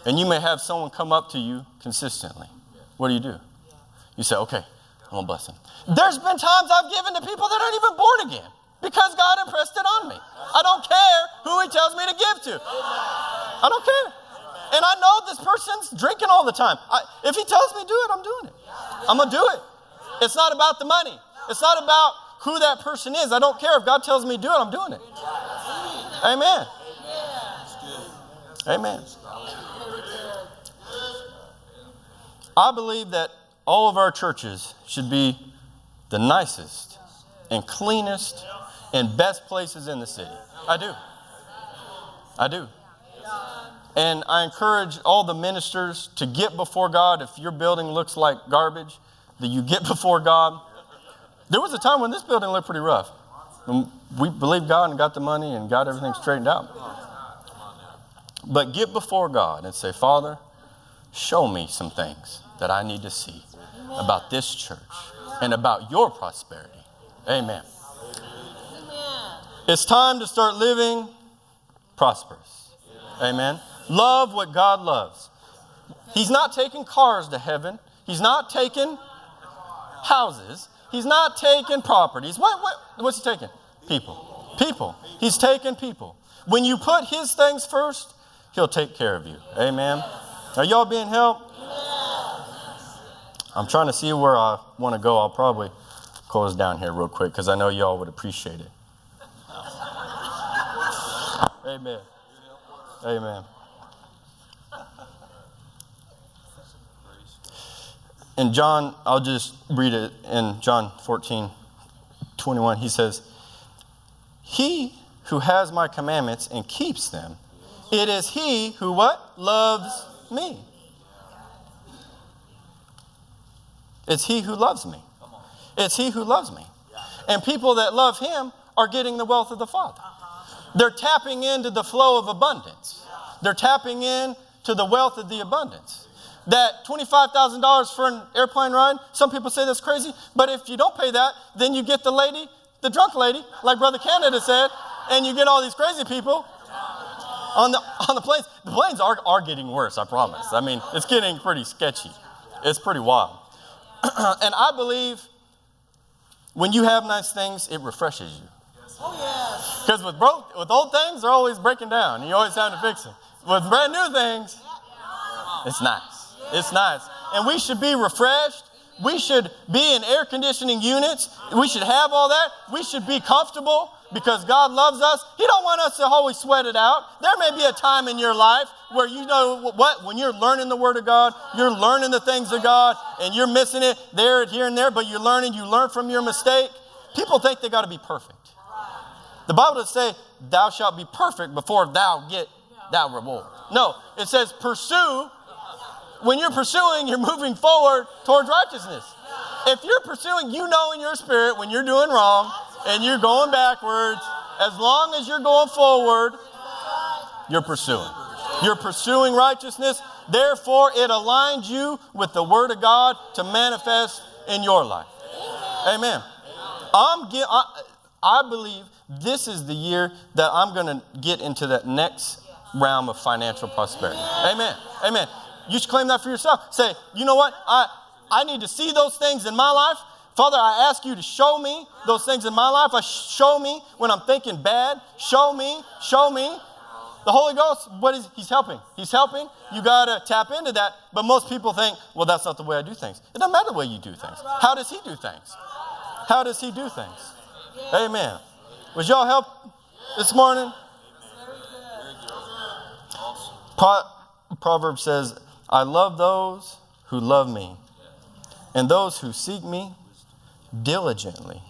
And you may have someone come up to you consistently. What do you do? You say, okay, I'm gonna bless them. There's been times I've given to people that aren't even born again because God impressed it on me. I don't care who He tells me to give to. I don't care. And I know this person's drinking all the time. I, if He tells me do it, I'm doing it. I'm going to do it. It's not about the money, it's not about who that person is. I don't care. If God tells me to do it, I'm doing it. Amen. Amen. I believe that all of our churches should be the nicest and cleanest and best places in the city. I do. I do. And I encourage all the ministers to get before God. If your building looks like garbage, that you get before God. There was a time when this building looked pretty rough. And we believed God and got the money and got everything straightened out. But get before God and say, Father, show me some things that I need to see about this church and about your prosperity. Amen. It's time to start living prosperous. Amen. Love what God loves. He's not taking cars to heaven. He's not taking houses. He's not taking properties. What, what, what's he taking? People. People. He's taking people. When you put his things first, he'll take care of you. Amen. Are y'all being helped? I'm trying to see where I want to go. I'll probably close down here real quick because I know y'all would appreciate it. Amen. Amen. In John, I'll just read it in John 14, 21. He says, He who has my commandments and keeps them, it is he who what? Loves me. It's he who loves me. It's he who loves me. And people that love him are getting the wealth of the Father. They're tapping into the flow of abundance. They're tapping in to the wealth of the abundance. That $25,000 for an airplane ride, some people say that's crazy, but if you don't pay that, then you get the lady, the drunk lady, like Brother Canada said, and you get all these crazy people on the, on the planes. The planes are, are getting worse, I promise. I mean, it's getting pretty sketchy. It's pretty wild. and I believe when you have nice things, it refreshes you. Because with broke, with old things, they're always breaking down. You always have to fix them. With brand new things, it's nice. It's nice. And we should be refreshed. We should be in air conditioning units. We should have all that. We should be comfortable because God loves us. He don't want us to always sweat it out. There may be a time in your life where you know what when you're learning the word of God, you're learning the things of God and you're missing it there here and there, but you're learning, you learn from your mistake. People think they got to be perfect. The Bible doesn't say, Thou shalt be perfect before thou get that reward. No, it says, Pursue. When you're pursuing, you're moving forward towards righteousness. If you're pursuing, you know in your spirit when you're doing wrong and you're going backwards, as long as you're going forward, you're pursuing. You're pursuing righteousness. Therefore, it aligns you with the Word of God to manifest in your life. Amen. I'm, I, I believe this is the year that I'm going to get into that next realm of financial prosperity. Amen. Amen. You should claim that for yourself. Say, you know what? I, I need to see those things in my life Father, I ask you to show me those things in my life. I show me when I'm thinking bad. Show me, show me. The Holy Ghost, what is He's helping. He's helping. You gotta tap into that. But most people think, well, that's not the way I do things. It doesn't matter the way you do things. How does He do things? How does He do things? Amen. Was y'all help this morning? Pro- Proverb says, I love those who love me, and those who seek me diligently.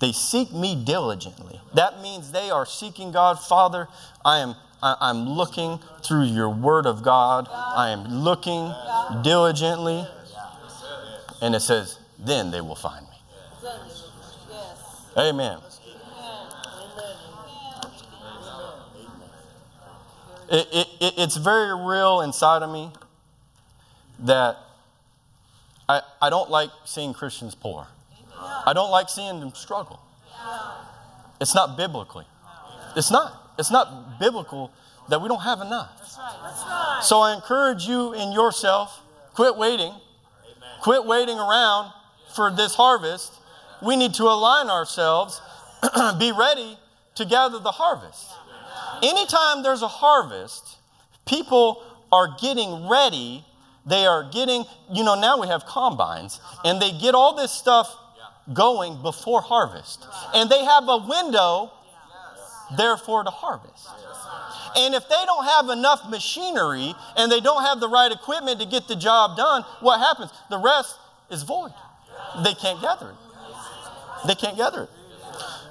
They seek me diligently. That means they are seeking God. Father, I am I, am looking through your word of God. I am looking diligently. And it says, then they will find me. Amen. It, it, it, it's very real inside of me that I, I don't like seeing Christians poor. I don't like seeing them struggle. It's not biblically. It's not. It's not biblical that we don't have enough. So I encourage you in yourself, quit waiting. Quit waiting around for this harvest. We need to align ourselves, be ready to gather the harvest. Anytime there's a harvest, people are getting ready. They are getting, you know, now we have combines, and they get all this stuff going before harvest. And they have a window, therefore, to harvest. And if they don't have enough machinery and they don't have the right equipment to get the job done, what happens? The rest is void. They can't gather it. They can't gather it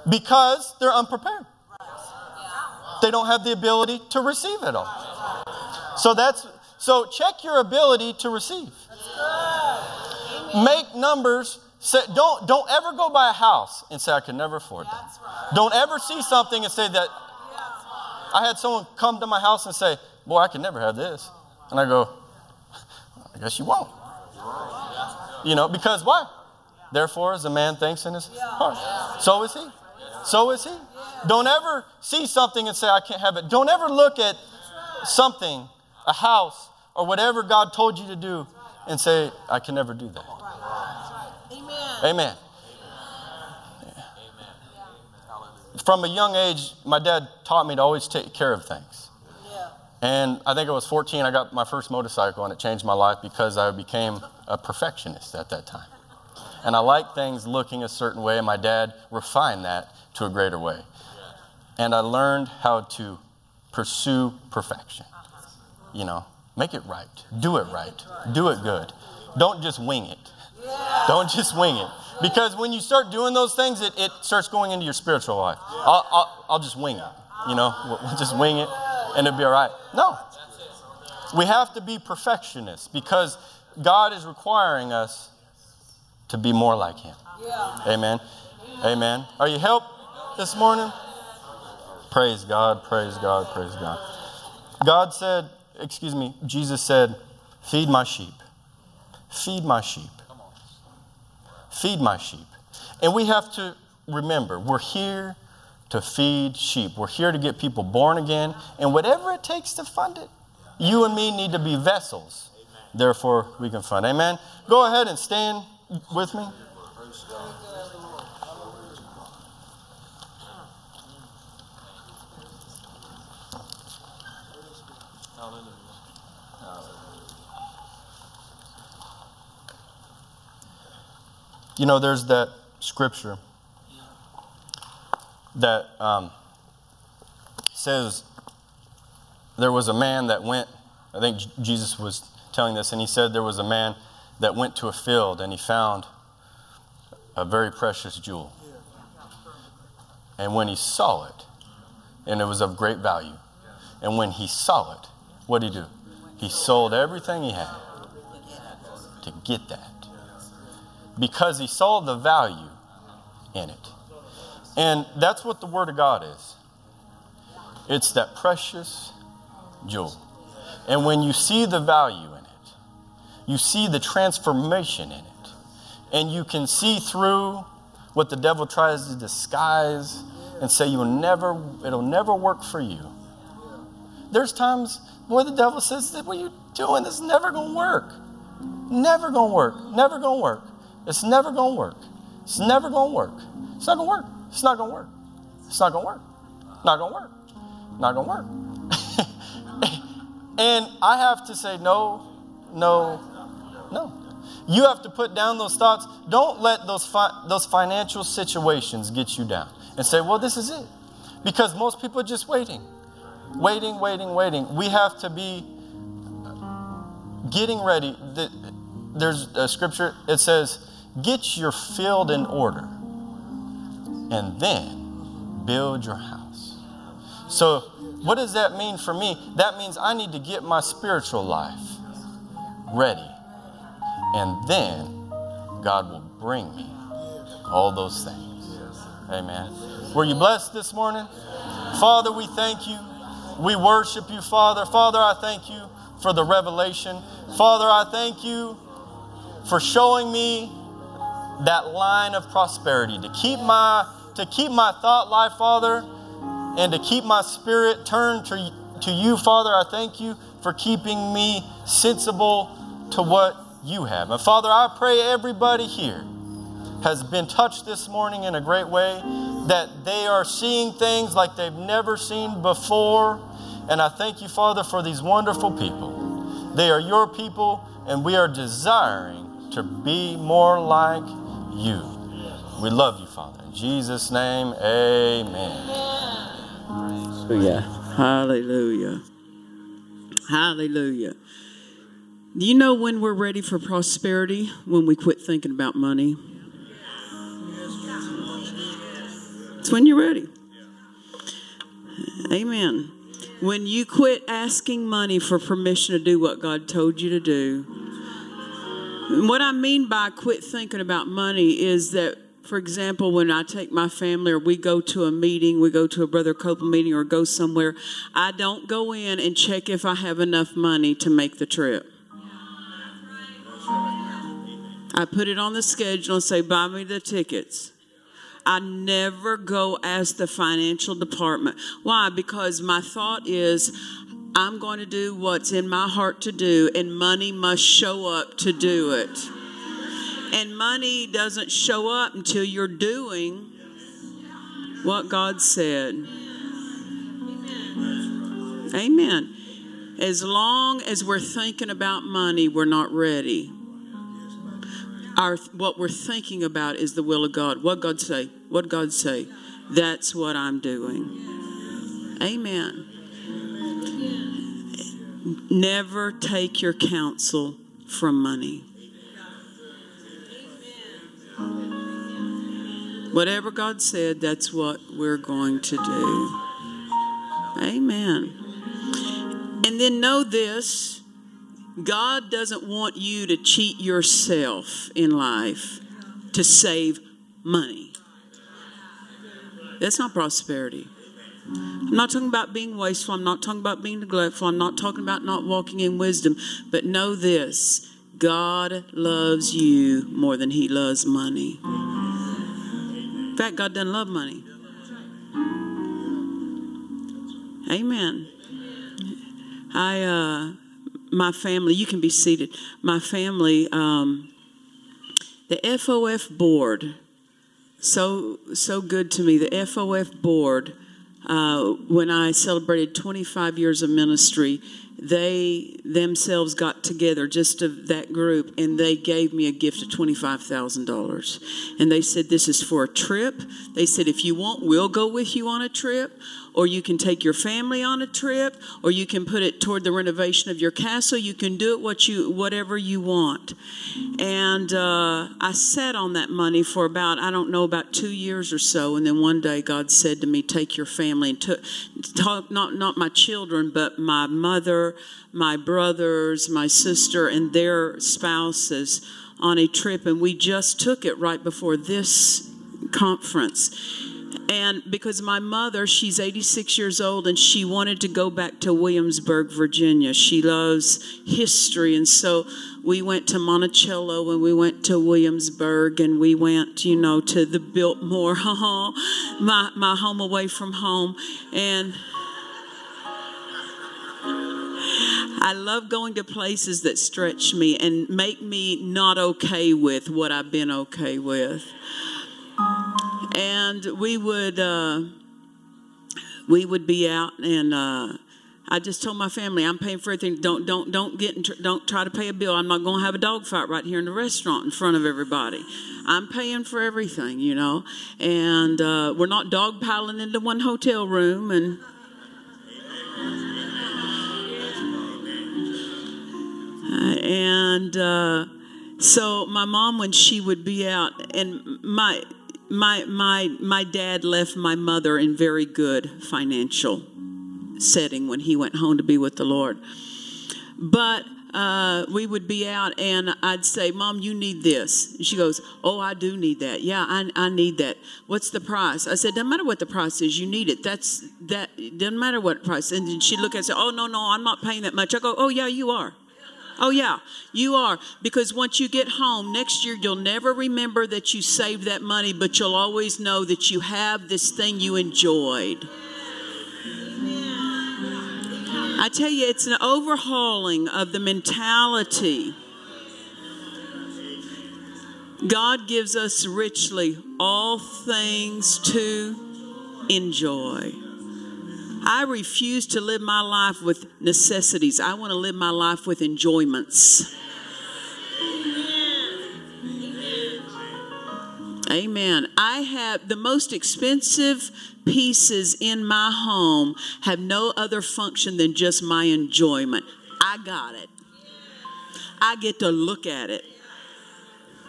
because they're unprepared. They don't have the ability to receive it all. So that's so check your ability to receive. Make numbers Say, don't, don't ever go buy a house and say, I can never afford that. Don't ever see something and say that. I had someone come to my house and say, Boy, I can never have this. And I go, I guess you won't. You know, because why? Therefore, as a man thinks in his heart, so is he. So is he. Don't ever see something and say, I can't have it. Don't ever look at something, a house, or whatever God told you to do, and say, I can never do that. Amen. Amen. Amen. From a young age, my dad taught me to always take care of things. And I think I was 14, I got my first motorcycle, and it changed my life because I became a perfectionist at that time. And I like things looking a certain way, and my dad refined that to a greater way. And I learned how to pursue perfection. You know, make it right, do it right, do it good. Don't just wing it. Don't just wing it. Because when you start doing those things, it, it starts going into your spiritual life. I'll, I'll, I'll just wing it. You know, we'll just wing it and it'll be all right. No. We have to be perfectionists because God is requiring us to be more like Him. Amen. Amen. Are you helped this morning? Praise God, praise God, praise God. God said, excuse me, Jesus said, Feed my sheep. Feed my sheep. Feed my sheep. And we have to remember, we're here to feed sheep. We're here to get people born again. And whatever it takes to fund it, you and me need to be vessels. Therefore, we can fund. Amen. Go ahead and stand with me. You know, there's that scripture that um, says there was a man that went, I think Jesus was telling this, and he said there was a man that went to a field and he found a very precious jewel. And when he saw it, and it was of great value, and when he saw it, what did he do? He sold everything he had to get that because he saw the value in it. And that's what the Word of God is it's that precious jewel. And when you see the value in it, you see the transformation in it, and you can see through what the devil tries to disguise and say you'll never it'll never work for you. There's times boy the devil says what you doing is never gonna work. Never gonna work. Never gonna work. It's never going to work. It's never going to work. It's not going to work. It's not going to work. It's not going to work. Not going to work. Not going to work. and I have to say, no, no, no. You have to put down those thoughts. Don't let those, fi- those financial situations get you down and say, well, this is it. Because most people are just waiting, waiting, waiting, waiting. We have to be getting ready. There's a scripture, it says, get your field in order and then build your house. So, what does that mean for me? That means I need to get my spiritual life ready. And then God will bring me all those things. Amen. Were you blessed this morning? Father, we thank you. We worship you, Father. Father, I thank you for the revelation. Father, I thank you for showing me that line of prosperity to keep my to keep my thought life, Father, and to keep my spirit turned to, to you, Father. I thank you for keeping me sensible to what you have. And Father, I pray everybody here has been touched this morning in a great way, that they are seeing things like they've never seen before. And I thank you, Father, for these wonderful people. They are your people, and we are desiring to be more like you. We love you, Father. In Jesus' name, amen. Hallelujah. Hallelujah. Hallelujah. Do you know when we're ready for prosperity? When we quit thinking about money. It's when you're ready. Amen. When you quit asking money for permission to do what God told you to do. What I mean by quit thinking about money is that, for example, when I take my family or we go to a meeting, we go to a Brother Copeland meeting or go somewhere, I don't go in and check if I have enough money to make the trip. I put it on the schedule and say, buy me the tickets. I never go ask the financial department. Why? Because my thought is, I'm going to do what's in my heart to do, and money must show up to do it. And money doesn't show up until you're doing what God said. Amen. As long as we're thinking about money, we're not ready our what we're thinking about is the will of God. What God say? What God say? That's what I'm doing. Amen. Never take your counsel from money. Whatever God said, that's what we're going to do. Amen. And then know this God doesn't want you to cheat yourself in life to save money. That's not prosperity. I'm not talking about being wasteful. I'm not talking about being neglectful. I'm not talking about not walking in wisdom. But know this God loves you more than He loves money. In fact, God doesn't love money. Amen. I, uh, my family, you can be seated. My family, um, the FOF board, so so good to me. The FOF board, uh, when I celebrated 25 years of ministry, they themselves got together, just of that group, and they gave me a gift of $25,000. And they said, This is for a trip. They said, If you want, we'll go with you on a trip or you can take your family on a trip, or you can put it toward the renovation of your castle. You can do it what you whatever you want. And uh, I sat on that money for about I don't know about two years or so, and then one day God said to me, "Take your family and took talk not not my children, but my mother, my brothers, my sister, and their spouses." on a trip, and we just took it right before this conference and because my mother, she's 86 years old, and she wanted to go back to Williamsburg, Virginia. She loves history. And so we went to Monticello and we went to Williamsburg and we went, you know, to the Biltmore, my, my home away from home. And I love going to places that stretch me and make me not okay with what I've been okay with. And we would uh, we would be out and. Uh, I just told my family I'm paying for everything. Don't don't don't get in, don't try to pay a bill. I'm not going to have a dog fight right here in the restaurant in front of everybody. I'm paying for everything, you know, and uh, we're not dog piling into one hotel room and. and uh, so my mom, when she would be out, and my my my my dad left my mother in very good financial setting when he went home to be with the Lord. But uh, we would be out and I'd say, Mom, you need this. And she goes, Oh, I do need that. Yeah, I, I need that. What's the price? I said, Doesn't matter what the price is, you need it. That's that doesn't matter what price. And she'd look at and say, Oh no, no, I'm not paying that much. I go, Oh yeah, you are. Oh, yeah, you are. Because once you get home next year, you'll never remember that you saved that money, but you'll always know that you have this thing you enjoyed. I tell you, it's an overhauling of the mentality. God gives us richly all things to enjoy. I refuse to live my life with necessities. I want to live my life with enjoyments. Amen. I have the most expensive pieces in my home have no other function than just my enjoyment. I got it. I get to look at it.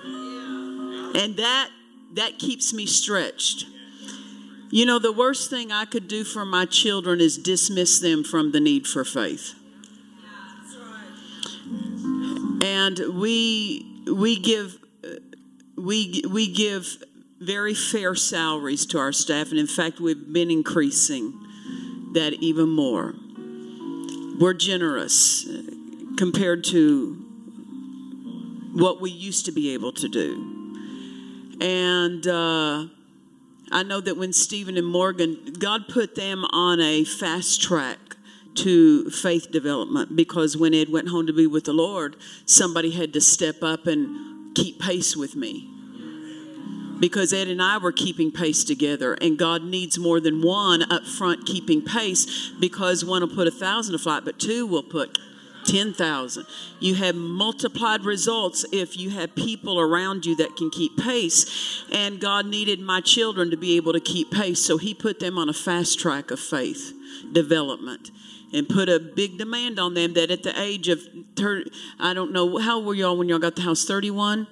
And that that keeps me stretched. You know, the worst thing I could do for my children is dismiss them from the need for faith. And we we give we we give very fair salaries to our staff, and in fact, we've been increasing that even more. We're generous compared to what we used to be able to do, and. Uh, I know that when Stephen and Morgan, God put them on a fast track to faith development because when Ed went home to be with the Lord, somebody had to step up and keep pace with me. Because Ed and I were keeping pace together, and God needs more than one up front keeping pace because one will put a thousand a flight, but two will put 10,000. You have multiplied results if you have people around you that can keep pace. And God needed my children to be able to keep pace, so He put them on a fast track of faith development and put a big demand on them that at the age of 30, I don't know, how were y'all when y'all got the house? 31?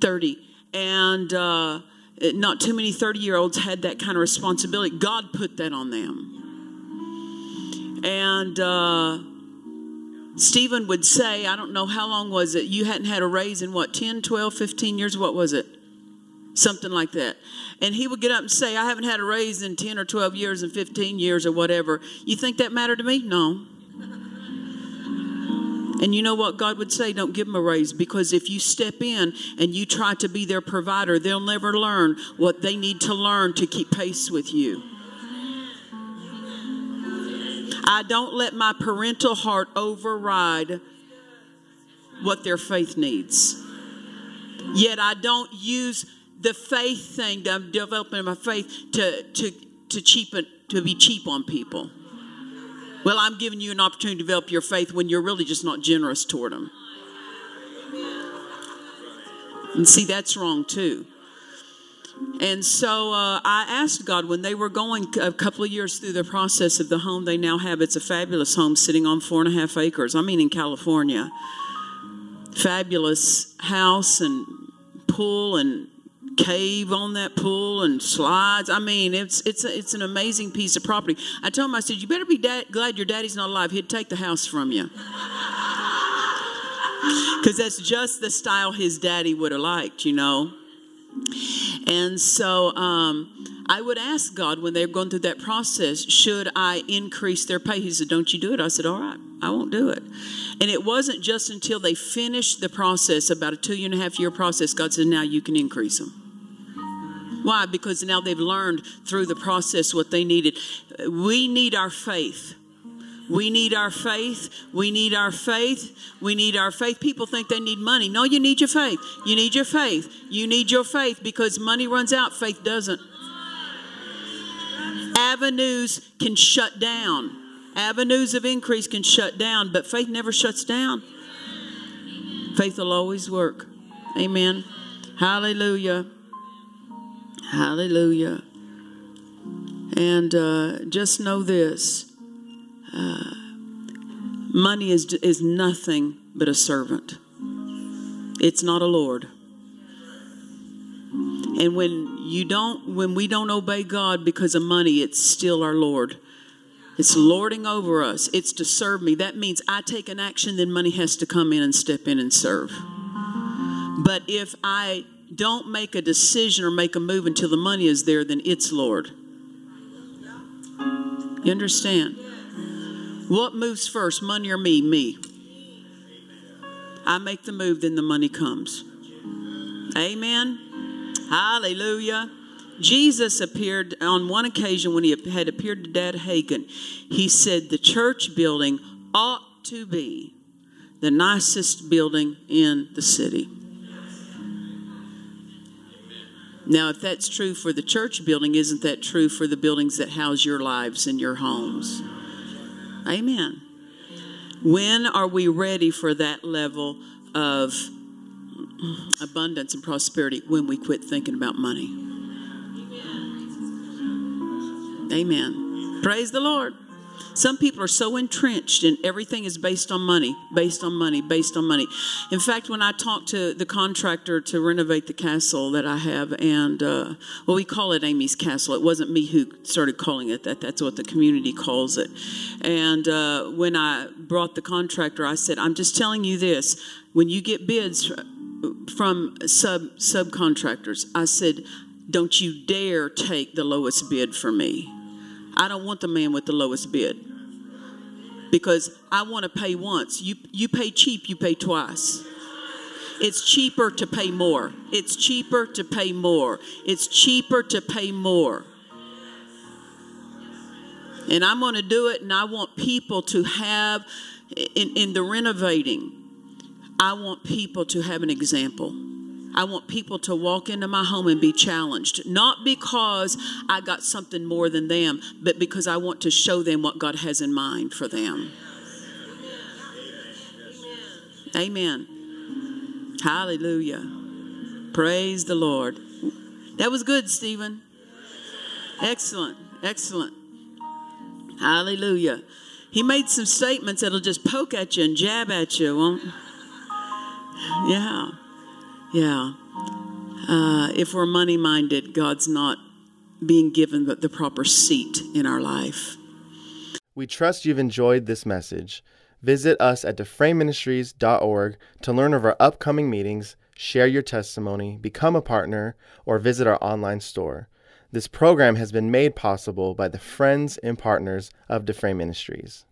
30. And, uh, not too many 30 year olds had that kind of responsibility. God put that on them. And uh, Stephen would say, I don't know how long was it, you hadn't had a raise in what, 10, 12, 15 years? What was it? Something like that. And he would get up and say, I haven't had a raise in 10 or 12 years and 15 years or whatever. You think that mattered to me? No. And you know what God would say? Don't give them a raise because if you step in and you try to be their provider, they'll never learn what they need to learn to keep pace with you. I don't let my parental heart override what their faith needs. Yet I don't use the faith thing that I'm developing my faith to, to, to cheapen to be cheap on people. Well, I'm giving you an opportunity to develop your faith when you're really just not generous toward them. And see, that's wrong too. And so uh, I asked God when they were going a couple of years through the process of the home they now have. It's a fabulous home sitting on four and a half acres. I mean, in California. Fabulous house and pool and cave on that pool and slides. I mean, it's it's a, it's an amazing piece of property. I told him, I said, you better be glad your daddy's not alive. He'd take the house from you. Because that's just the style his daddy would have liked, you know. And so um, I would ask God when they're going through that process, should I increase their pay? He said, Don't you do it. I said, All right, I won't do it. And it wasn't just until they finished the process, about a two and a half year process, God said, Now you can increase them. Why? Because now they've learned through the process what they needed. We need our faith. We need our faith. We need our faith. We need our faith. People think they need money. No, you need your faith. You need your faith. You need your faith because money runs out, faith doesn't. Avenues can shut down. Avenues of increase can shut down, but faith never shuts down. Faith will always work. Amen. Hallelujah. Hallelujah. And uh, just know this uh, money is, is nothing but a servant, it's not a Lord. And when you don't, when we don't obey God because of money, it's still our Lord. It's lording over us. It's to serve me. That means I take an action, then money has to come in and step in and serve. But if I don't make a decision or make a move until the money is there, then it's Lord. You understand? What moves first, money or me? Me. I make the move, then the money comes. Amen. Hallelujah. Jesus appeared on one occasion when he had appeared to Dad Hagin. He said the church building ought to be the nicest building in the city. Now, if that's true for the church building, isn't that true for the buildings that house your lives and your homes? Amen. When are we ready for that level of abundance and prosperity? When we quit thinking about money. Amen. Praise the Lord. Some people are so entrenched and everything is based on money, based on money, based on money. In fact, when I talked to the contractor to renovate the castle that I have, and uh, well, we call it Amy's Castle. It wasn't me who started calling it that. That's what the community calls it. And uh, when I brought the contractor, I said, "I'm just telling you this: when you get bids from sub subcontractors, I said." Don't you dare take the lowest bid for me. I don't want the man with the lowest bid because I want to pay once. You, you pay cheap, you pay twice. It's cheaper to pay more. It's cheaper to pay more. It's cheaper to pay more. And I'm going to do it, and I want people to have, in, in the renovating, I want people to have an example. I want people to walk into my home and be challenged, not because I got something more than them, but because I want to show them what God has in mind for them. Amen. Hallelujah. Praise the Lord. That was good, Stephen. Excellent. Excellent. Hallelujah. He made some statements that'll just poke at you and jab at you, won't? Yeah. Yeah. Uh, if we're money minded, God's not being given the, proper seat in our life. We trust you've enjoyed this message. Visit us at dufresneministries.org to learn of our upcoming meetings, share your testimony, become a partner, or visit our online store. This program has been made possible by the friends and partners of Dufresne Ministries.